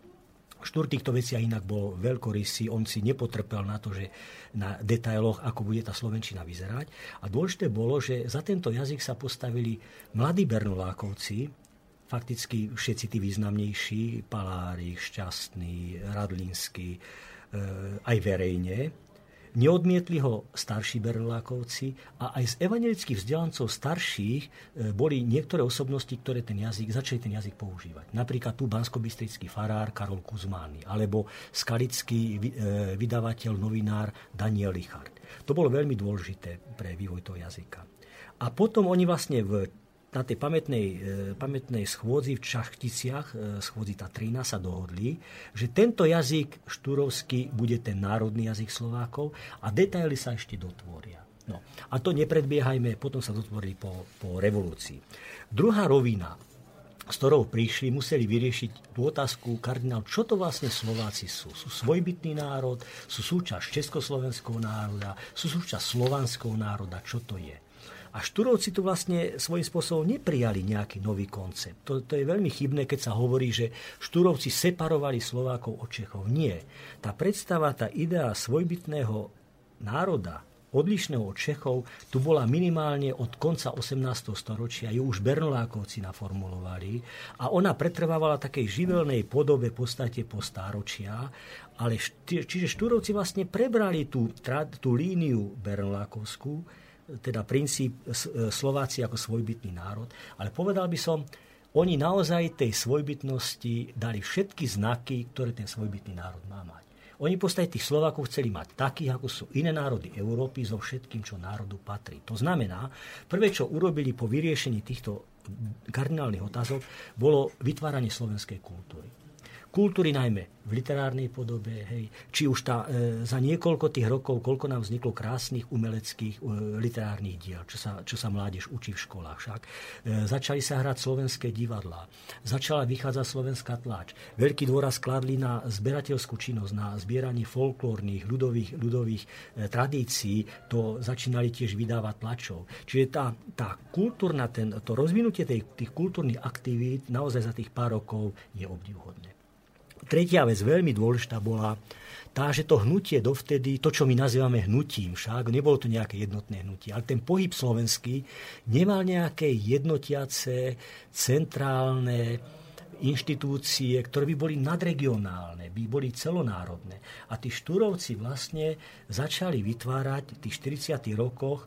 Štúr týchto vecí inak bol veľkorysý, on si nepotrpel na to, že na detailoch, ako bude tá Slovenčina vyzerať. A dôležité bolo, že za tento jazyk sa postavili mladí bernolákovci, fakticky všetci tí významnejší, Palári, Šťastný, Radlinský, e, aj verejne, neodmietli ho starší berlákovci a aj z evangelických vzdelancov starších e, boli niektoré osobnosti, ktoré ten jazyk, začali ten jazyk používať. Napríklad tu bansko farár Karol Kuzmány, alebo skalický e, vydavateľ, novinár Daniel Richard. To bolo veľmi dôležité pre vývoj toho jazyka. A potom oni vlastne v na tej pamätnej, e, pamätnej schôdzi v Čachticiach, e, schôdzi Tatrina, sa dohodli, že tento jazyk štúrovský bude ten národný jazyk Slovákov a detaily sa ešte dotvoria. No. A to nepredbiehajme, potom sa dotvorili po, po revolúcii. Druhá rovina, s ktorou prišli, museli vyriešiť tú otázku kardinál, čo to vlastne Slováci sú. Sú svojbytný národ, sú súčasť československého národa, sú súčasť slovanského národa, čo to je. A Šturovci tu vlastne svojím spôsobom neprijali nejaký nový koncept. To, to je veľmi chybné, keď sa hovorí, že Šturovci separovali Slovákov od Čechov. Nie. Tá predstava, tá idea svojbytného národa, odlišného od Čechov, tu bola minimálne od konca 18. storočia, ju už Bernolákovci naformulovali a ona pretrvávala takej živelnej podobe podstate po stáročia, ale čiže Štúrovci vlastne prebrali tú, tú líniu Bernolákovskú, teda princíp e, Slováci ako svojbytný národ, ale povedal by som, oni naozaj tej svojbytnosti dali všetky znaky, ktoré ten svojbytný národ má mať. Oni v podstate tých Slovákov chceli mať takých, ako sú iné národy Európy, so všetkým, čo národu patrí. To znamená, prvé, čo urobili po vyriešení týchto kardinálnych otázok, bolo vytváranie slovenskej kultúry. Kultúry najmä v literárnej podobe, hej, či už tá, e, za niekoľko tých rokov, koľko nám vzniklo krásnych umeleckých e, literárnych diel, čo sa, čo sa mládež učí v školách však. E, začali sa hrať slovenské divadlá, začala vychádzať slovenská tlač. Veľký dôraz kladli na zberateľskú činnosť, na zbieranie folklórnych, ľudových, ľudových e, tradícií, to začínali tiež vydávať tlačov. Čiže tá, tá kultúrna, ten, to rozvinutie tých, tých kultúrnych aktivít naozaj za tých pár rokov je obdivuhodné. Tretia vec, veľmi dôležitá bola tá, že to hnutie dovtedy, to, čo my nazývame hnutím však, nebolo to nejaké jednotné hnutie, ale ten pohyb slovenský nemal nejaké jednotiace, centrálne inštitúcie, ktoré by boli nadregionálne, by boli celonárodné. A tí štúrovci vlastne začali vytvárať v tých 40. rokoch e,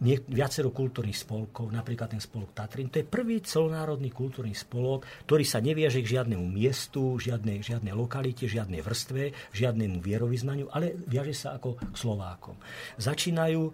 viacero kultúrnych spolkov, napríklad ten spolok Tatrin. To je prvý celonárodný kultúrny spolok, ktorý sa neviaže k žiadnemu miestu, žiadnej, žiadnej lokalite, žiadnej vrstve, žiadnemu vierovýznaniu, ale viaže sa ako k Slovákom. Začínajú e,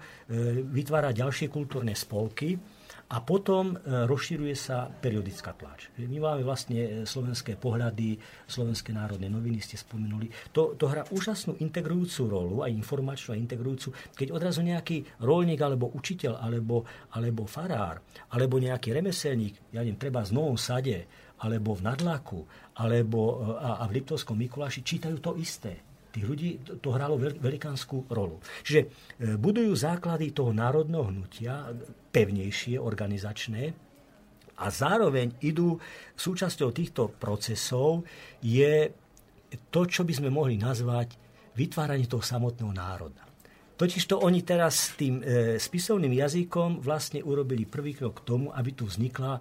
vytvárať ďalšie kultúrne spolky, a potom e, rozširuje sa periodická tlač. My máme vlastne e, slovenské pohľady, slovenské národné noviny ste spomenuli. To, to hrá úžasnú integrujúcu rolu, aj informačnú a integrujúcu, keď odrazu nejaký rolník alebo učiteľ alebo, alebo farár alebo nejaký remeselník, ja neviem, treba z Novom Sade alebo v Nadlaku alebo e, a, a v Liptovskom Mikuláši čítajú to isté tých ľudí to hralo velikánsku rolu. Čiže e, budujú základy toho národného hnutia pevnejšie, organizačné, a zároveň idú súčasťou týchto procesov je to, čo by sme mohli nazvať vytváranie toho samotného národa. Totiž to oni teraz s tým e, spisovným jazykom vlastne urobili prvý krok k tomu, aby tu vznikla,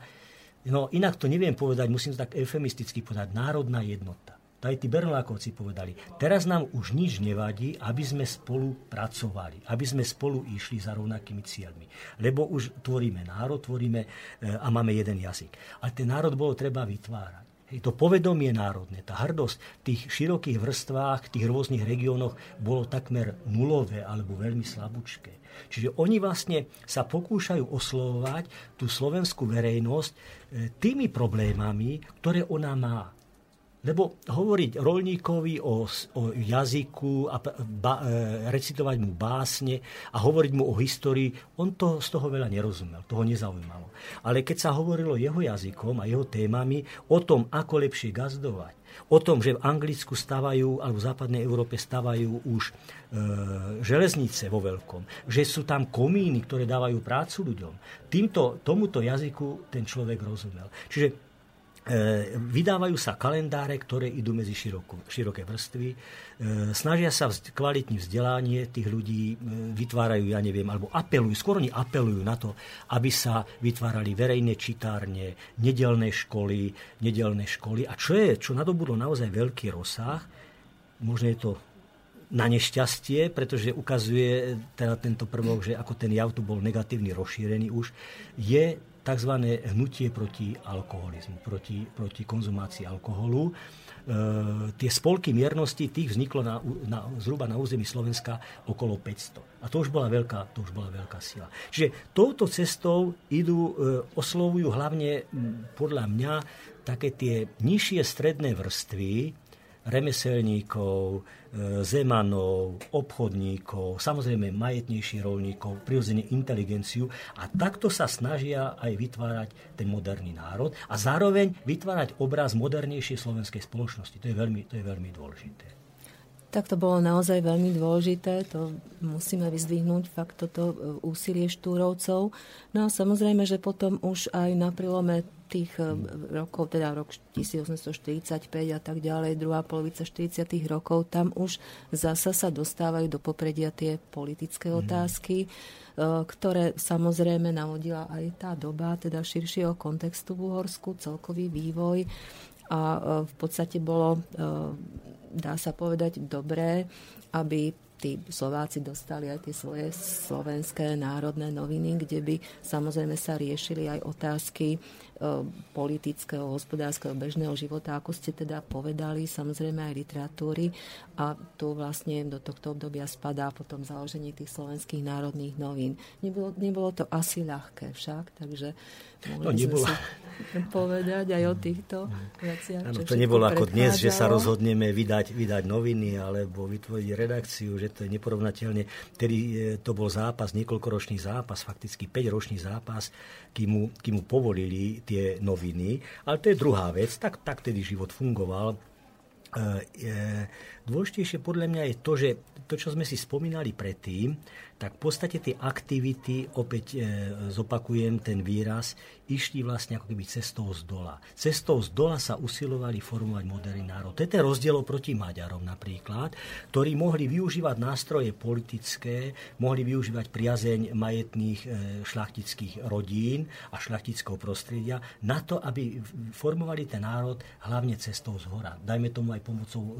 no inak to neviem povedať, musím to tak eufemisticky povedať, národná jednota aj tí Bernolákovci povedali, teraz nám už nič nevadí, aby sme spolu pracovali, aby sme spolu išli za rovnakými cieľmi. Lebo už tvoríme národ, tvoríme e, a máme jeden jazyk. Ale ten národ bolo treba vytvárať. Hej, to povedomie národné, tá hrdosť v tých širokých vrstvách, v tých rôznych regiónoch bolo takmer nulové alebo veľmi slabúčké. Čiže oni vlastne sa pokúšajú oslovovať tú slovenskú verejnosť e, tými problémami, ktoré ona má. Lebo hovoriť rolníkovi o, o jazyku a ba, e, recitovať mu básne a hovoriť mu o histórii, on to z toho veľa nerozumel, toho nezaujímalo. Ale keď sa hovorilo jeho jazykom a jeho témami o tom, ako lepšie gazdovať, o tom, že v Anglicku stavajú, alebo v západnej Európe stavajú už e, železnice vo veľkom, že sú tam komíny, ktoré dávajú prácu ľuďom. Týmto, tomuto jazyku ten človek rozumel. Čiže vydávajú sa kalendáre, ktoré idú medzi široko, široké vrstvy. E, snažia sa vz, kvalitní vzdelanie tých ľudí, e, vytvárajú, ja neviem, alebo apelujú, skôr oni apelujú na to, aby sa vytvárali verejné čitárne, nedelné školy, nedelné školy. A čo je, čo nadobudlo naozaj veľký rozsah, možno je to na nešťastie, pretože ukazuje teda tento prvok, že ako ten jav tu bol negatívny, rozšírený už, je tzv. hnutie proti alkoholizmu, proti, proti konzumácii alkoholu. E, tie spolky miernosti, tých vzniklo na, na, zhruba na území Slovenska okolo 500. A to už bola veľká, to už bola veľká sila. Čiže touto cestou idú, e, oslovujú hlavne podľa mňa také tie nižšie stredné vrstvy, remeselníkov, e, zemanov, obchodníkov, samozrejme majetnejších rolníkov, prirodzene inteligenciu a takto sa snažia aj vytvárať ten moderný národ a zároveň vytvárať obraz modernejšej slovenskej spoločnosti. To je veľmi, to je veľmi dôležité. Tak to bolo naozaj veľmi dôležité, to musíme vyzdvihnúť fakt toto e, úsilie štúrovcov. No a samozrejme, že potom už aj na prilome tých eh, rokov, teda rok 1845 a tak ďalej, druhá polovica 40. rokov, tam už zasa sa dostávajú do popredia tie politické mhm. otázky, eh, ktoré samozrejme navodila aj tá doba, teda širšieho kontextu v Uhorsku, celkový vývoj a v podstate bolo, dá sa povedať, dobré, aby tí Slováci dostali aj tie svoje slovenské národné noviny, kde by samozrejme sa riešili aj otázky politického, hospodárskeho, bežného života, ako ste teda povedali, samozrejme aj literatúry. A tu vlastne do tohto obdobia spadá potom založenie tých slovenských národných novín. Nebolo, nebolo to asi ľahké však, takže No nebola, sa... povedať aj o týchto veciach. Ano, to nebolo ako dnes, že sa rozhodneme vydať, vydať noviny alebo vytvoriť redakciu, že to je neporovnateľne. Tedy e, to bol zápas, niekoľkoročný zápas, fakticky 5-ročný zápas, kým mu, kým mu povolili tie noviny. Ale to je druhá vec, tak, tak tedy život fungoval. E, dôležitejšie podľa mňa je to, že to, čo sme si spomínali predtým, tak v podstate tie aktivity, opäť e, zopakujem ten výraz, išli vlastne ako keby cestou z dola. Cestou z dola sa usilovali formovať moderný národ. To je ten rozdiel proti Maďarom napríklad, ktorí mohli využívať nástroje politické, mohli využívať priazeň majetných e, šlachtických rodín a šlachtického prostredia na to, aby formovali ten národ hlavne cestou z hora. Dajme tomu aj pomocou e,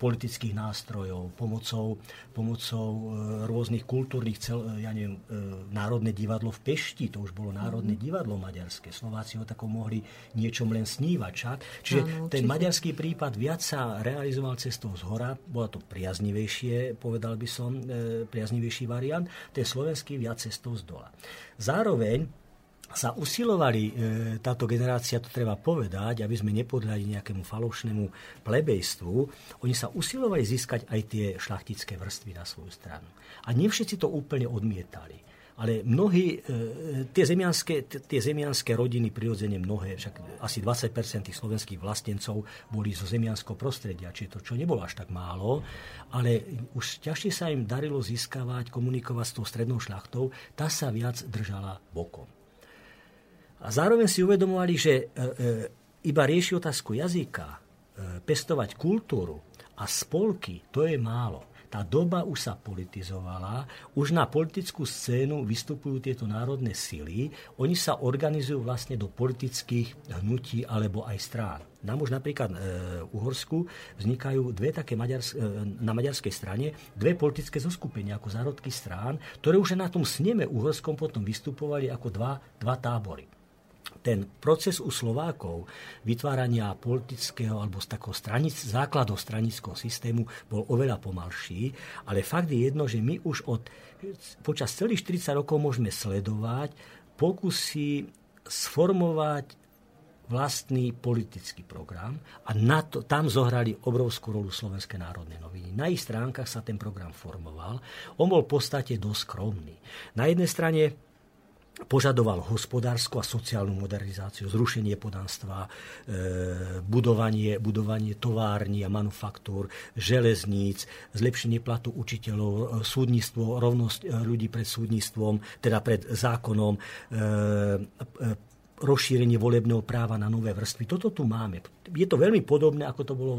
politických nástrojov, pomocou, pomocou e, rôznych kultúr kultúrnych, cel, ja neviem, e, Národné divadlo v Pešti, to už bolo Národné mm. divadlo maďarské. Slováci ho tako mohli niečom len snívať. Čak. Čiže ano, ten maďarský prípad viac sa realizoval cestou z hora, bola to priaznivejšie, povedal by som, e, priaznivejší variant, ten slovenský viac cestou z dola. Zároveň sa usilovali, e, táto generácia, to treba povedať, aby sme nepodľali nejakému falošnému plebejstvu, oni sa usilovali získať aj tie šlachtické vrstvy na svoju stranu. A nevšetci to úplne odmietali. Ale mnohí, e, tie zemianské, tie zemianské rodiny, prirodzene mnohé, však asi 20% tých slovenských vlastencov boli zo zemianského prostredia, čiže to, čo nebolo až tak málo, ale už ťažšie sa im darilo získavať, komunikovať s tou strednou šľachtou, tá sa viac držala bokom. A zároveň si uvedomovali, že e, e, iba rieši otázku jazyka, e, pestovať kultúru a spolky, to je málo. Tá doba už sa politizovala, už na politickú scénu vystupujú tieto národné sily, oni sa organizujú vlastne do politických hnutí alebo aj strán. Nám už napríklad v Uhorsku vznikajú dve také maďars- na maďarskej strane dve politické zoskupenia ako zárodky strán, ktoré už na tom sneme uhorskom potom vystupovali ako dva, dva tábory ten proces u Slovákov vytvárania politického alebo z takého stranic, základov stranického systému bol oveľa pomalší, ale fakt je jedno, že my už od, počas celých 40 rokov môžeme sledovať pokusy sformovať vlastný politický program a na to, tam zohrali obrovskú rolu Slovenské národné noviny. Na ich stránkach sa ten program formoval. On bol v podstate dosť skromný. Na jednej strane požadoval hospodárskú a sociálnu modernizáciu, zrušenie podanstva, e, budovanie, budovanie tovární a manufaktúr, železníc, zlepšenie platu učiteľov, e, súdnictvo, rovnosť e, ľudí pred súdnictvom, teda pred zákonom, rozšírenie volebného práva na nové vrstvy. Toto tu máme. Je to veľmi podobné, ako to bolo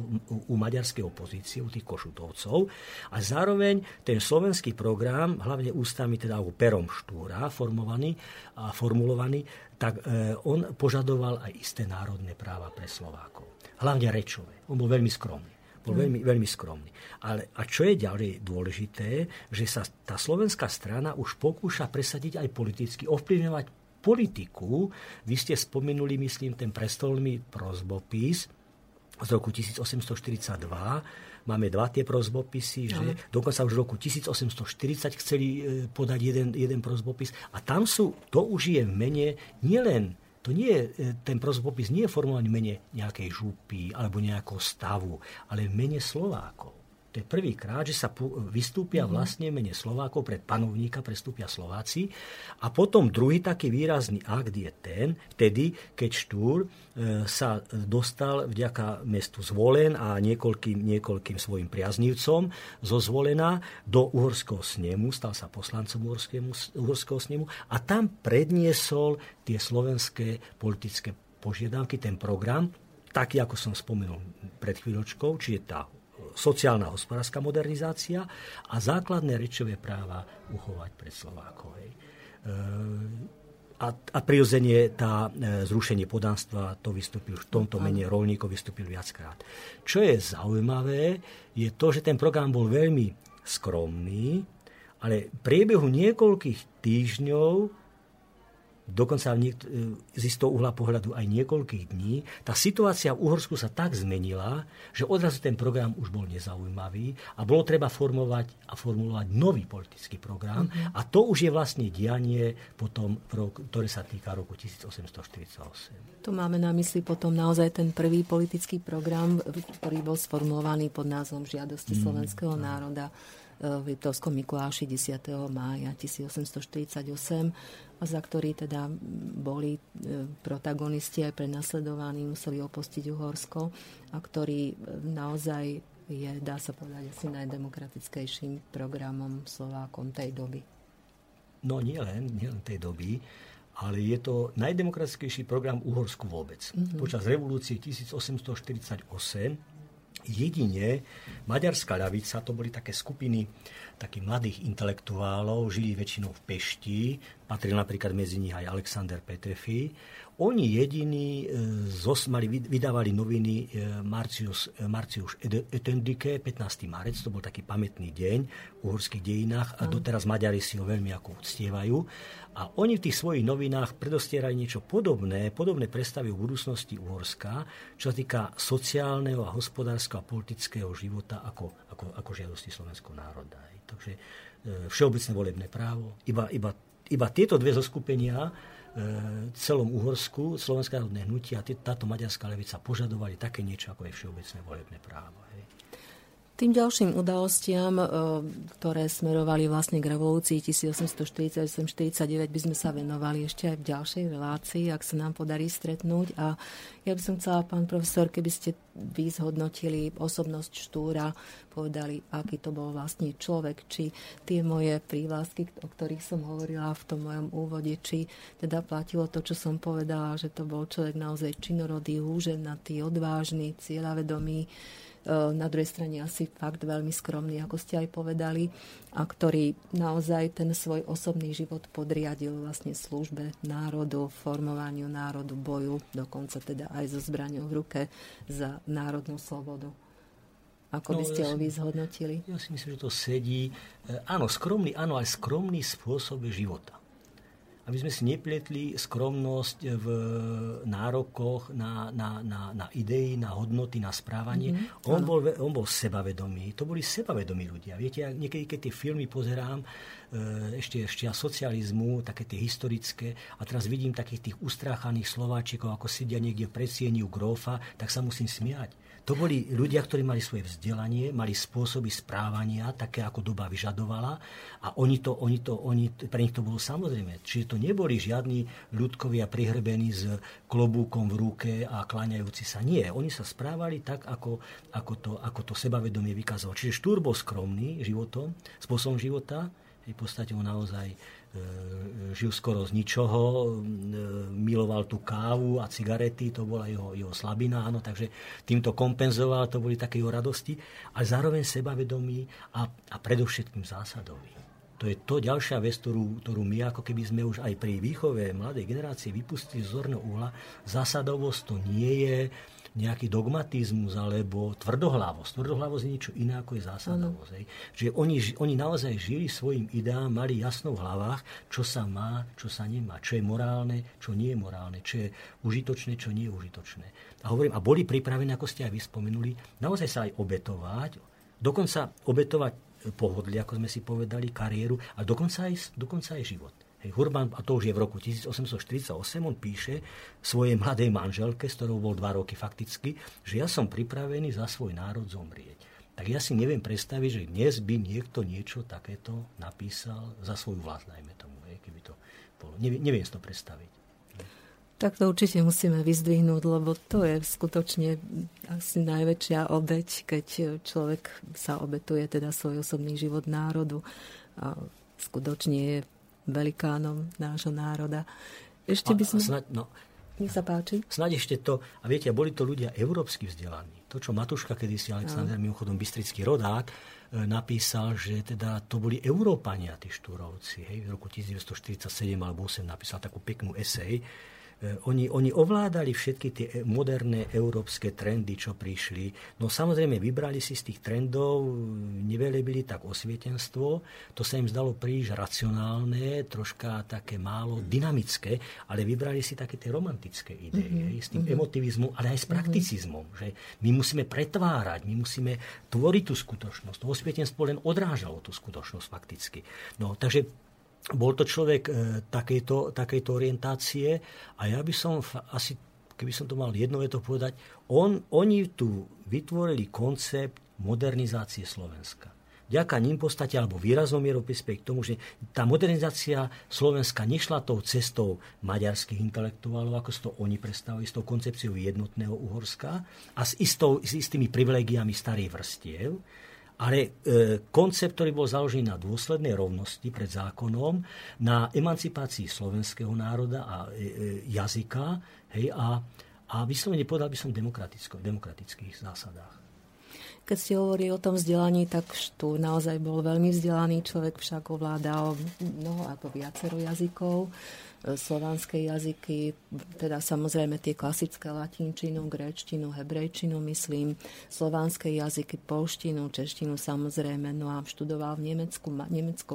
u maďarskej opozície, u tých košutovcov. A zároveň ten slovenský program, hlavne ústami, teda u Perom Štúra, formovaný a formulovaný, tak e, on požadoval aj isté národné práva pre Slovákov. Hlavne rečové. On bol veľmi skromný bol mm. veľmi, veľmi skromný. Ale, a čo je ďalej dôležité, že sa tá slovenská strana už pokúša presadiť aj politicky, ovplyvňovať politiku. Vy ste spomenuli, myslím, ten prestolný prozbopis z roku 1842. Máme dva tie prozbopisy, že no. dokonca už v roku 1840 chceli e, podať jeden, jeden prozbopis. A tam sú, to už je v mene nielen to nie je, e, ten prozbopis nie je formovaný v mene nejakej župy alebo nejakého stavu, ale v mene Slovákov. To je prvýkrát, že sa vystúpia mm-hmm. vlastne mene Slovákov, pred panovníka prestúpia Slováci. A potom druhý taký výrazný akt je ten, vtedy, keď Štúr e, sa dostal vďaka mestu Zvolen a niekoľkým, niekoľkým svojim priaznivcom zo Zvolena do Uhorského snemu, stal sa poslancom Uhorského snemu a tam predniesol tie slovenské politické požiadavky, ten program, taký, ako som spomenul pred chvíľočkou, čiže tá sociálna hospodárska modernizácia a základné rečové práva uchovať pre Slovákov. Hej. E, a, a prirodzene tá e, zrušenie podanstva, to vystúpil v tomto mene rolníkov vystúpil viackrát. Čo je zaujímavé, je to, že ten program bol veľmi skromný, ale v priebehu niekoľkých týždňov dokonca z istého uhla pohľadu aj niekoľkých dní, tá situácia v Uhorsku sa tak zmenila, že odrazu ten program už bol nezaujímavý a bolo treba formovať a formulovať nový politický program mm-hmm. a to už je vlastne dianie potom, ktoré sa týka roku 1848. Tu máme na mysli potom naozaj ten prvý politický program, ktorý bol sformulovaný pod názvom Žiadosti mm, slovenského národa v Liptovskom Mikuláši 10. mája 1848 a za ktorý teda boli e, protagonisti aj prenasledovaní, museli opustiť Uhorsko a ktorý e, naozaj je, dá sa povedať, asi najdemokratickejším programom Slovákom tej doby. No nie len, nie len tej doby, ale je to najdemokratickejší program Uhorsku vôbec. Mm-hmm. Počas revolúcie 1848 jedine maďarská ľavica, to boli také skupiny takých mladých intelektuálov, žili väčšinou v Pešti, patril napríklad medzi nich aj Alexander Petrefi. Oni jediní e, mali, vydávali noviny e, Marcius, e, Marcius Etendike, 15. marec, to bol taký pamätný deň v uhorských dejinách a doteraz Maďari si ho veľmi ako uctievajú. A oni v tých svojich novinách predostierali niečo podobné, podobné predstavy o budúcnosti Uhorska, čo sa týka sociálneho a hospodárskeho a politického života ako, ako, ako žiadosti slovenského národa. Takže e, všeobecné volebné právo, iba, iba, iba tieto dve zoskupenia e, celom Uhorsku, Slovenská národné hnutie a táto maďarská levica požadovali také niečo, ako je všeobecné volebné právo. Tým ďalším udalostiam, e, ktoré smerovali vlastne k revolúcii 1848-49, by sme sa venovali ešte aj v ďalšej relácii, ak sa nám podarí stretnúť. A ja by som chcela, pán profesor, keby ste vy zhodnotili osobnosť Štúra, povedali, aký to bol vlastne človek, či tie moje prívlastky, o ktorých som hovorila v tom mojom úvode, či teda platilo to, čo som povedala, že to bol človek naozaj činorodý, húženatý, odvážny, cieľavedomý, na druhej strane asi fakt veľmi skromný, ako ste aj povedali, a ktorý naozaj ten svoj osobný život podriadil vlastne službe národu, formovaniu národu, boju, dokonca teda aj so zbraňou v ruke za národnú slobodu. Ako no, by ste ja ho vy zhodnotili? Ja si myslím, že to sedí. E, áno, skromný, áno, aj skromný spôsob života aby sme si neplietli skromnosť v nárokoch na, na, na, na idei, na hodnoty, na správanie. Mm-hmm. On, bol, on bol sebavedomý. To boli sebavedomí ľudia. Viete, niekedy, keď tie filmy pozerám, e, ešte, ešte socializmu, také tie historické, a teraz vidím takých tých ustráchaných Slováčikov, ako sedia niekde v predsieniu grófa, tak sa musím smiať to boli ľudia, ktorí mali svoje vzdelanie, mali spôsoby správania, také ako doba vyžadovala a oni to, oni to, oni, pre nich to bolo samozrejme. Čiže to neboli žiadni ľudkovia prihrbení s klobúkom v ruke a kláňajúci sa. Nie, oni sa správali tak, ako, ako, to, ako to sebavedomie vykázalo. Čiže Štúr bol skromný životom, spôsobom života, v podstate on naozaj žil skoro z ničoho, e, miloval tú kávu a cigarety, to bola jeho, jeho slabina, áno, takže týmto kompenzoval, to boli také jeho radosti, ale zároveň sebavedomý a, a predovšetkým zásadový. To je to ďalšia vec, ktorú, ktorú my ako keby sme už aj pri výchove mladej generácie vypustili z zorného uhla. Zásadovosť to nie je nejaký dogmatizmus alebo tvrdohlavosť. Tvrdohlavosť je niečo iné ako je zásadovosť. Mm. Že oni, oni naozaj žili svojim ideám, mali jasno v hlavách, čo sa má, čo sa nemá, čo je morálne, čo nie je morálne, čo je užitočné, čo nie je užitočné. A hovorím, a boli pripravení, ako ste aj vy spomenuli, naozaj sa aj obetovať, dokonca obetovať pohodlie, ako sme si povedali, kariéru a dokonca aj, dokonca aj život. Hurban, a to už je v roku 1848, on píše svojej mladej manželke, s ktorou bol dva roky fakticky, že ja som pripravený za svoj národ zomrieť. Tak ja si neviem predstaviť, že dnes by niekto niečo takéto napísal za svoju vlast, najmä tomu, hej, keby to bolo. Neviem, neviem si to predstaviť. Tak to určite musíme vyzdvihnúť, lebo to je skutočne asi najväčšia obeď, keď človek sa obetuje teda svoj osobný život národu. A skutočne je velikánom nášho národa. Ešte by sme... Snaď, no, nech sa páči. Snaď ešte to, a viete, boli to ľudia európsky vzdelaní. To, čo Matuška, kedysi Aleksandr, mimochodom bystrický rodák, e, napísal, že teda to boli Európania, tí štúrovci. Hej, v roku 1947 alebo 8 napísal takú peknú esej, oni, oni ovládali všetky tie moderné európske trendy, čo prišli. No samozrejme, vybrali si z tých trendov, nevelebili tak osvietenstvo, to sa im zdalo príliš racionálne, troška také málo dynamické, ale vybrali si také tie romantické ideje, mm-hmm. s tým mm-hmm. emotivizmom, ale aj s mhm. prakticizmom, mm-hmm. že my musíme pretvárať, my musíme tvoriť tú skutočnosť. To osvietenstvo len odrážalo tú skutočnosť fakticky. No, takže bol to človek e, takejto, takejto orientácie a ja by som asi, keby som to mal jedno to povedať, on, oni tu vytvorili koncept modernizácie Slovenska. Ďaká ním podstate, alebo výraznou mierou prispieť k tomu, že tá modernizácia Slovenska nešla tou cestou maďarských intelektuálov, ako si to oni predstavili, s tou koncepciou jednotného Uhorska a s, istou, s istými privilegiami starých vrstiev, ale e, koncept, ktorý bol založený na dôslednej rovnosti pred zákonom, na emancipácii slovenského národa a e, e, jazyka hej, a, a vyslovene povedal by som demokratických zásadách. Keď ste hovorili o tom vzdelaní, tak tu naozaj bol veľmi vzdelaný človek, však ovládal mnoho alebo viacero jazykov slovanské jazyky, teda samozrejme tie klasické latinčinu, gréčtinu, hebrejčinu, myslím, slovanské jazyky, polštinu, češtinu samozrejme, no a študoval v Nemecku, Nemecko,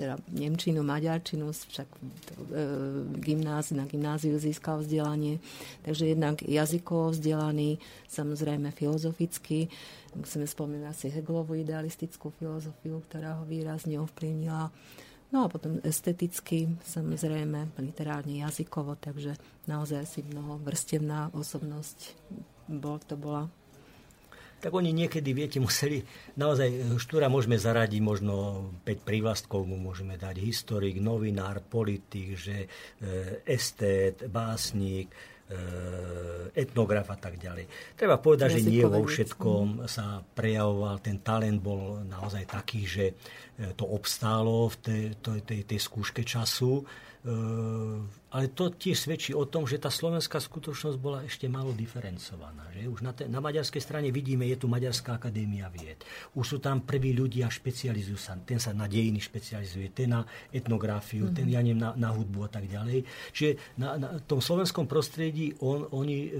teda Nemčinu, Maďarčinu, však e, gymnázi, na gymnáziu získal vzdelanie, takže jednak jazykovo vzdelaný, samozrejme filozoficky, musíme spomínať si Hegelovú idealistickú filozofiu, ktorá ho výrazne ovplyvnila. No a potom esteticky, samozrejme, literárne, jazykovo, takže naozaj si mnoho vrstevná osobnosť bol, to bola. Tak oni niekedy, viete, museli, naozaj Štúra môžeme zaradiť možno 5 prívlastkov, mu môžeme dať historik, novinár, politik, že e, estét, básnik, etnograf a tak ďalej. Treba povedať, že nie vo všetkom sa prejavoval, ten talent bol naozaj taký, že E, to obstálo v tej, tej, tej, tej skúške času. E, ale to tiež svedčí o tom, že tá slovenská skutočnosť bola ešte málo diferencovaná. Že? Už na, te, na maďarskej strane vidíme, je tu Maďarská akadémia vied. Už sú tam prví ľudia, špecializujú sa. Ten sa na dejiny špecializuje, ten na etnografiu, mm-hmm. ten ja neviem, na, na hudbu a tak ďalej. Čiže na, na tom slovenskom prostredí on, oni e,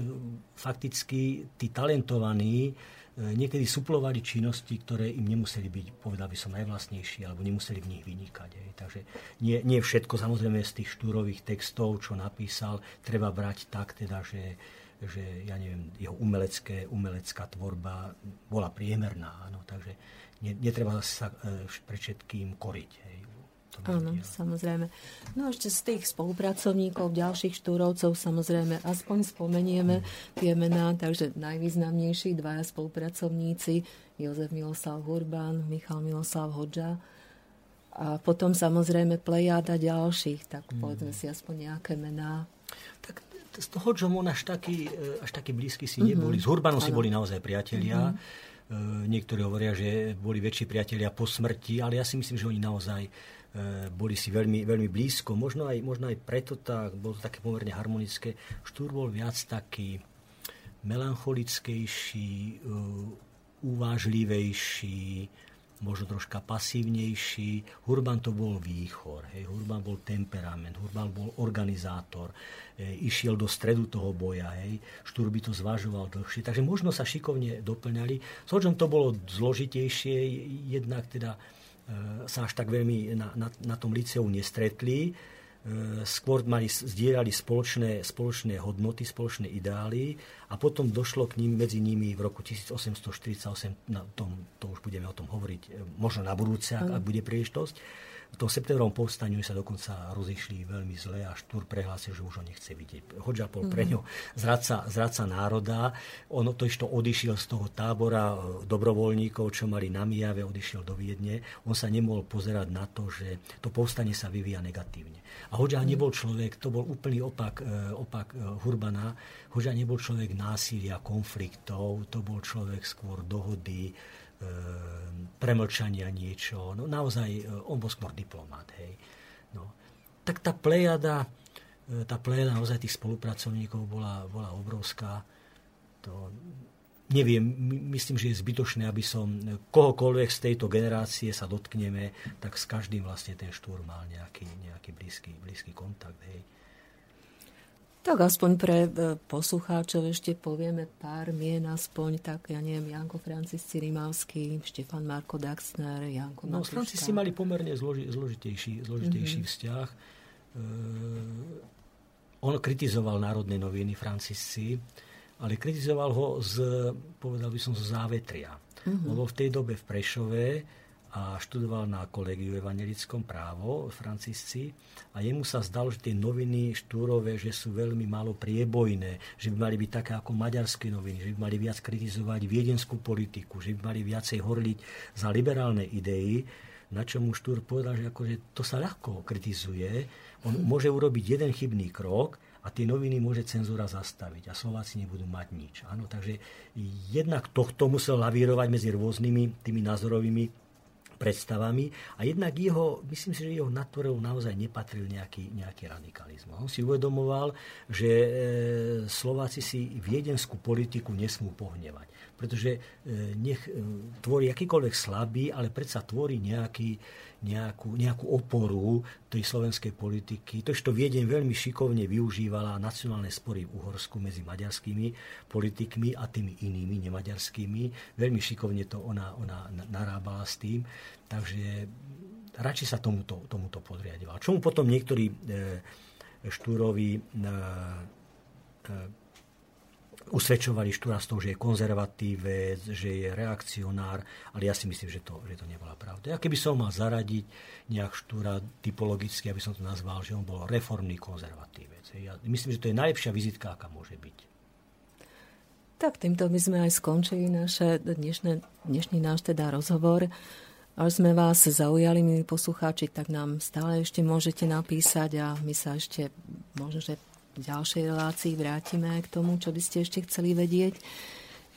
fakticky, tí talentovaní, niekedy suplovali činnosti, ktoré im nemuseli byť, povedal by som, najvlastnejšie, alebo nemuseli v nich vynikať. Aj. Takže nie, nie všetko samozrejme z tých štúrových textov, čo napísal, treba brať tak, teda, že, že ja neviem, jeho umelecké, umelecká tvorba bola priemerná. Áno, takže netreba sa e, pre všetkým koriť. Hej. Áno, samozrejme. No a ešte z tých spolupracovníkov, ďalších štúrovcov, samozrejme, aspoň spomenieme tie mená, takže najvýznamnejší dvaja spolupracovníci, Jozef Miloslav Hurban, Michal Miloslav Hodža, a potom samozrejme plejáda ďalších, tak mm. povedzme si aspoň nejaké mená. Tak z toho, čo on až taký, až taký blízky si mm-hmm. neboli. S Hurbanom si boli naozaj priatelia. Mm-hmm. Niektorí hovoria, že boli väčší priatelia po smrti, ale ja si myslím, že oni naozaj boli si veľmi, veľmi blízko. Možno aj, možno aj preto tak, bolo to také pomerne harmonické. Štúr bol viac taký melancholickejší, e, uvážlivejší, možno troška pasívnejší. Hurban to bol výchor, hej. Hurban bol temperament, Hurban bol organizátor, e, išiel do stredu toho boja, hej. Štúr by to zvažoval dlhšie, takže možno sa šikovne doplňali. S to bolo zložitejšie, jednak teda sa až tak veľmi na, na, na tom liceu nestretli. E, skôr mali, zdieľali spoločné, spoločné hodnoty, spoločné ideály a potom došlo k ním medzi nimi v roku 1848, na tom, to už budeme o tom hovoriť e, možno na budúce, ak, ak bude príležitosť, v tom septembrovom povstaniu sa dokonca rozišli veľmi zle a Štúr prehlásil, že už ho nechce vidieť. Hodža bol pre ňo zradca, zradca národa. On to ešte odišiel z toho tábora e, dobrovoľníkov, čo mali na Mijave, odišiel do Viedne. On sa nemohol pozerať na to, že to povstanie sa vyvíja negatívne. A Hoďa nebol človek, to bol úplný opak, e, opak e, Hurbana. Hoďa nebol človek násilia, konfliktov, to bol človek skôr dohody, premlčania niečo. No naozaj, e, on bol skôr diplomát. Hej. No. Tak tá plejada, e, tá plejada naozaj tých spolupracovníkov bola, bola obrovská. To, neviem, myslím, že je zbytočné, aby som kohokoľvek z tejto generácie sa dotkneme, tak s každým vlastne ten štúr mal nejaký, nejaký blízky, blízky kontakt. Hej. Tak aspoň pre e, poslucháčov ešte povieme pár mien, aspoň tak, ja neviem, Janko Francis Cirimavský, Štefan Marko Daxner, Janko No, Francisti mali pomerne zloži, zložitejší, zložitejší mm-hmm. vzťah. E, on kritizoval národné noviny Francisci, ale kritizoval ho z, povedal by som, z závetria. Mm-hmm. Lebo v tej dobe v Prešove a študoval na kolegiu evangelickom právo Francisci a jemu sa zdalo, že tie noviny štúrové, že sú veľmi málo priebojné, že by mali byť také ako maďarské noviny, že by mali viac kritizovať viedenskú politiku, že by mali viacej horliť za liberálne idei, na čo mu Štúr povedal, že akože to sa ľahko kritizuje, on môže urobiť jeden chybný krok a tie noviny môže cenzúra zastaviť a Slováci nebudú mať nič. Áno, takže jednak tohto musel lavírovať medzi rôznymi tými názorovými predstavami a jednak jeho, myslím si, že jeho natvorou naozaj nepatril nejaký, nejaký radikalizmus. On si uvedomoval, že e, Slováci si viedenskú politiku nesmú pohnevať, pretože e, nech e, tvorí akýkoľvek slabý, ale predsa tvorí nejaký, nejakú, nejakú oporu tej slovenskej politiky. To, to Viedeň veľmi šikovne využívala nacionálne spory v Uhorsku medzi maďarskými politikmi a tými inými nemaďarskými. Veľmi šikovne to ona, ona narábala s tým. Takže radšej sa tomuto, tomuto podriadoval. Čomu potom niektorí e, štúroví e, e, usvedčovali Štúra z toho, že je konzervatívec, že je reakcionár, ale ja si myslím, že to, že to nebola pravda. Ja keby som mal zaradiť nejak Štúra typologicky, aby som to nazval, že on bol reformný konzervatívec. Ja myslím, že to je najlepšia vizitka, aká môže byť. Tak týmto by sme aj skončili naše dnešné, dnešný náš teda rozhovor. Ak sme vás zaujali, milí poslucháči, tak nám stále ešte môžete napísať a my sa ešte možno, že v ďalšej relácii vrátime k tomu, čo by ste ešte chceli vedieť.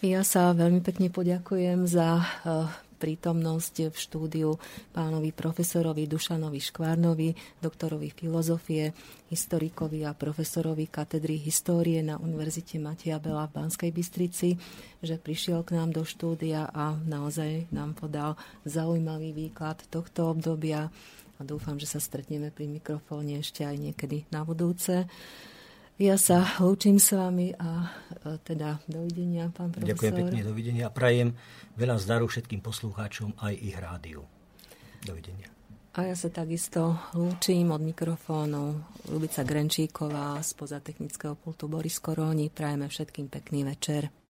Ja sa veľmi pekne poďakujem za eh, prítomnosť v štúdiu pánovi profesorovi Dušanovi Škvárnovi, doktorovi filozofie, historikovi a profesorovi katedry histórie na Univerzite Matia Bela v Banskej Bystrici, že prišiel k nám do štúdia a naozaj nám podal zaujímavý výklad tohto obdobia a dúfam, že sa stretneme pri mikrofóne ešte aj niekedy na budúce. Ja sa lúčim s vami a teda dovidenia, pán profesor. Ďakujem pekne, dovidenia. Prajem veľa zdaru všetkým poslucháčom aj ich rádiu. Dovidenia. A ja sa takisto lúčim od mikrofónu Lubica Grenčíková z technického pultu Boris Koróni. Prajeme všetkým pekný večer.